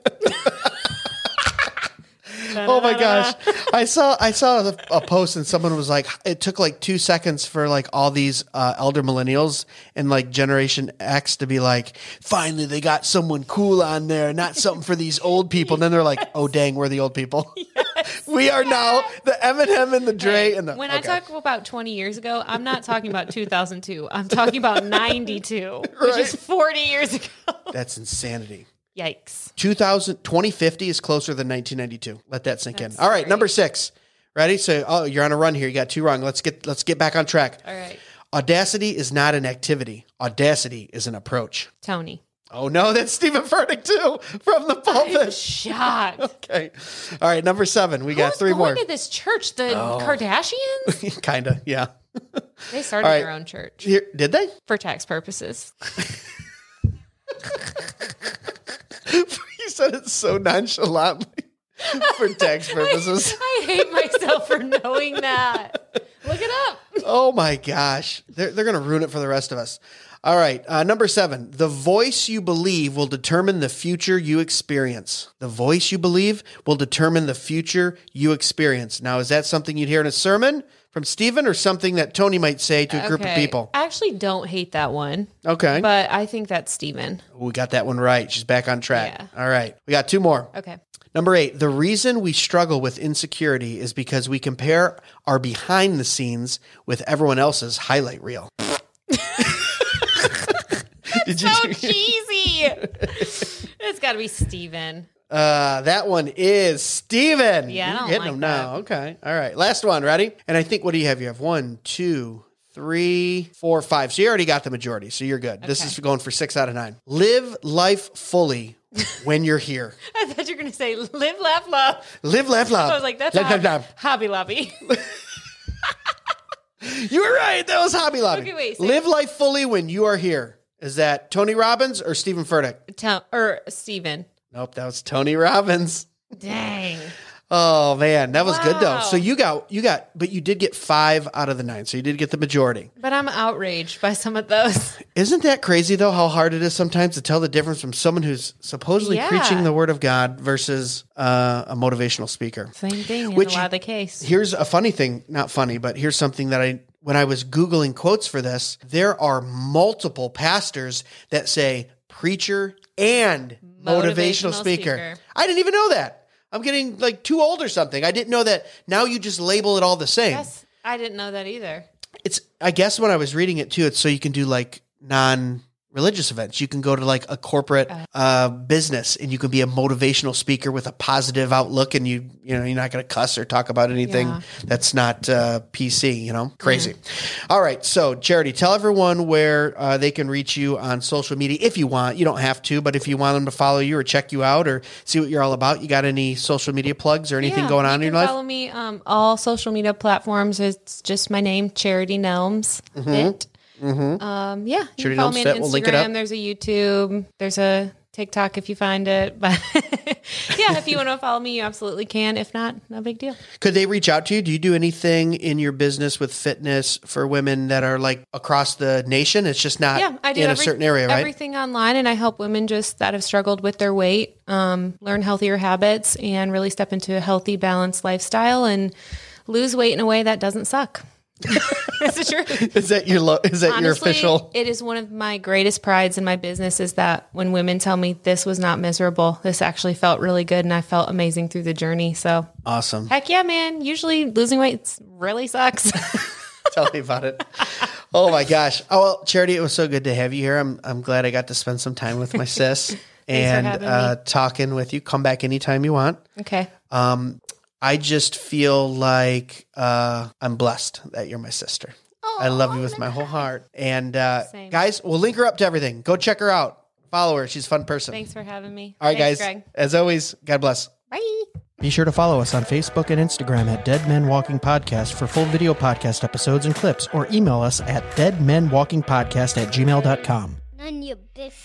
Oh my gosh. I saw I saw a, a post and someone was like it took like 2 seconds for like all these uh, elder millennials and like generation X to be like finally they got someone cool on there not something for these old people and then they're like oh dang we're the old people. we are now the Eminem and the Dre and the when okay. I talk about 20 years ago, I'm not talking about 2002. I'm talking about 92, which is 40 years ago. That's insanity. Yikes. 2000 2050 is closer than 1992. Let that sink in. All right, great. number 6. Ready? So oh, you're on a run here. You got two wrong. Let's get let's get back on track. All right. Audacity is not an activity. Audacity is an approach. Tony. Oh no, that's Steven Furtick too from the pulpit. Shocked. Okay. All right, number seven. We got three going more. Oh. to this church? The oh. Kardashians? Kinda, yeah. They started right. their own church Here, did they? for tax purposes. you said it so nonchalantly for tax purposes. I hate myself for knowing that. Look it up. Oh my gosh. They're, they're going to ruin it for the rest of us. All right. Uh, number seven. The voice you believe will determine the future you experience. The voice you believe will determine the future you experience. Now, is that something you'd hear in a sermon from Stephen or something that Tony might say to a group of people? I actually don't hate that one, Okay. but I think that's Steven. we got that one right. She's back on track. Yeah. All right. We got two more. Okay. Number eight, the reason we struggle with insecurity is because we compare our behind the scenes with everyone else's highlight reel. You? So cheesy. it's got to be Steven. Uh, that one is Steven. Yeah, I You're don't getting like them now. Okay. All right. Last one. Ready? And I think, what do you have? You have one, two, three, four, five. So you already got the majority. So you're good. This Okay. is going for six out of nine. Live life fully when you're here. I thought you were going to say live, laugh, love. Live, laugh, love. I was like, that's laugh, love. Hobby Lobby. You were right. That was Hobby Lobby. Okay, wait, say- Live life fully when you are here. Is that Tony Robbins or Steven Furtick? Tell, or Steven. Nope, that was Tony Robbins. Dang. Oh man, that was good though. So you got you got, but you did get five out of the nine. So you did get the majority. But I'm outraged by some of those. Isn't that crazy though? How hard it is sometimes to tell the difference from someone who's supposedly Yeah. preaching the word of God versus uh, a motivational speaker. Same thing in Which- a lot of the case. Here's a funny thing, not funny, but here's something that I when I was googling quotes for this, there are multiple pastors that say preacher and motivational, Motivational speaker. speaker. I didn't even know that. I'm getting like too old or something. I didn't know that. Now you just label it all the same. Yes, I didn't know that either. It's I guess when I was reading it too, it's so you can do like non religious events. You can go to like a corporate uh, business and you can be a motivational speaker with a positive outlook and you you know you're not going to cuss or talk about anything Yeah. that's not uh, PC. You know, crazy. All right, so Charity, tell everyone where uh, they can reach you on social media if you want. You don't have to, but if you want them to follow you or check you out or see what you're all about, you got any social media plugs or anything Yeah, going on in your life? Follow me um, all social media platforms. It's just my name, Charity Nelms. Fit. Um, yeah, you Mm-hmm. Charity follow me on Fit. We'll link it up. Instagram. There's a YouTube. There's a TikTok if you find it. But yeah, if you want to follow me, you absolutely can. If not, no big deal. Could they reach out to you? Do you do anything in your business with fitness for women that are like across the nation? It's just not Yeah, I do in every- a certain area, right? Everything online, and I help women just that have struggled with their weight, um, learn healthier habits, and really step into a healthy, balanced lifestyle and lose weight in a way that doesn't suck. That's the truth. Is that your lo- is that your official? it is one of my greatest prides in my business is that when women tell me this was not miserable, this actually felt really good, and I felt amazing through the journey. So, Awesome. heck yeah, man! Usually losing weight really sucks. Tell me about it. Oh my gosh. Oh well, Charity, it was so good to have you here. I'm I'm glad I got to spend some time with my sis and uh, talking with you. Come back anytime you want. okay, Um, I just feel like uh, I'm blessed that you're my sister. I love you with my whole heart. And uh, Same. guys, we'll link her up to everything. Go check her out. Follow her. She's a fun person. thanks for having me. All right, Thanks, guys. Greg. As always, God bless. Bye. Be sure to follow us on Facebook and Instagram at Dead Men Walking Podcast for full video podcast episodes and clips, or email us at deadmenwalkingpodcast at gmail.com. None your biscuits.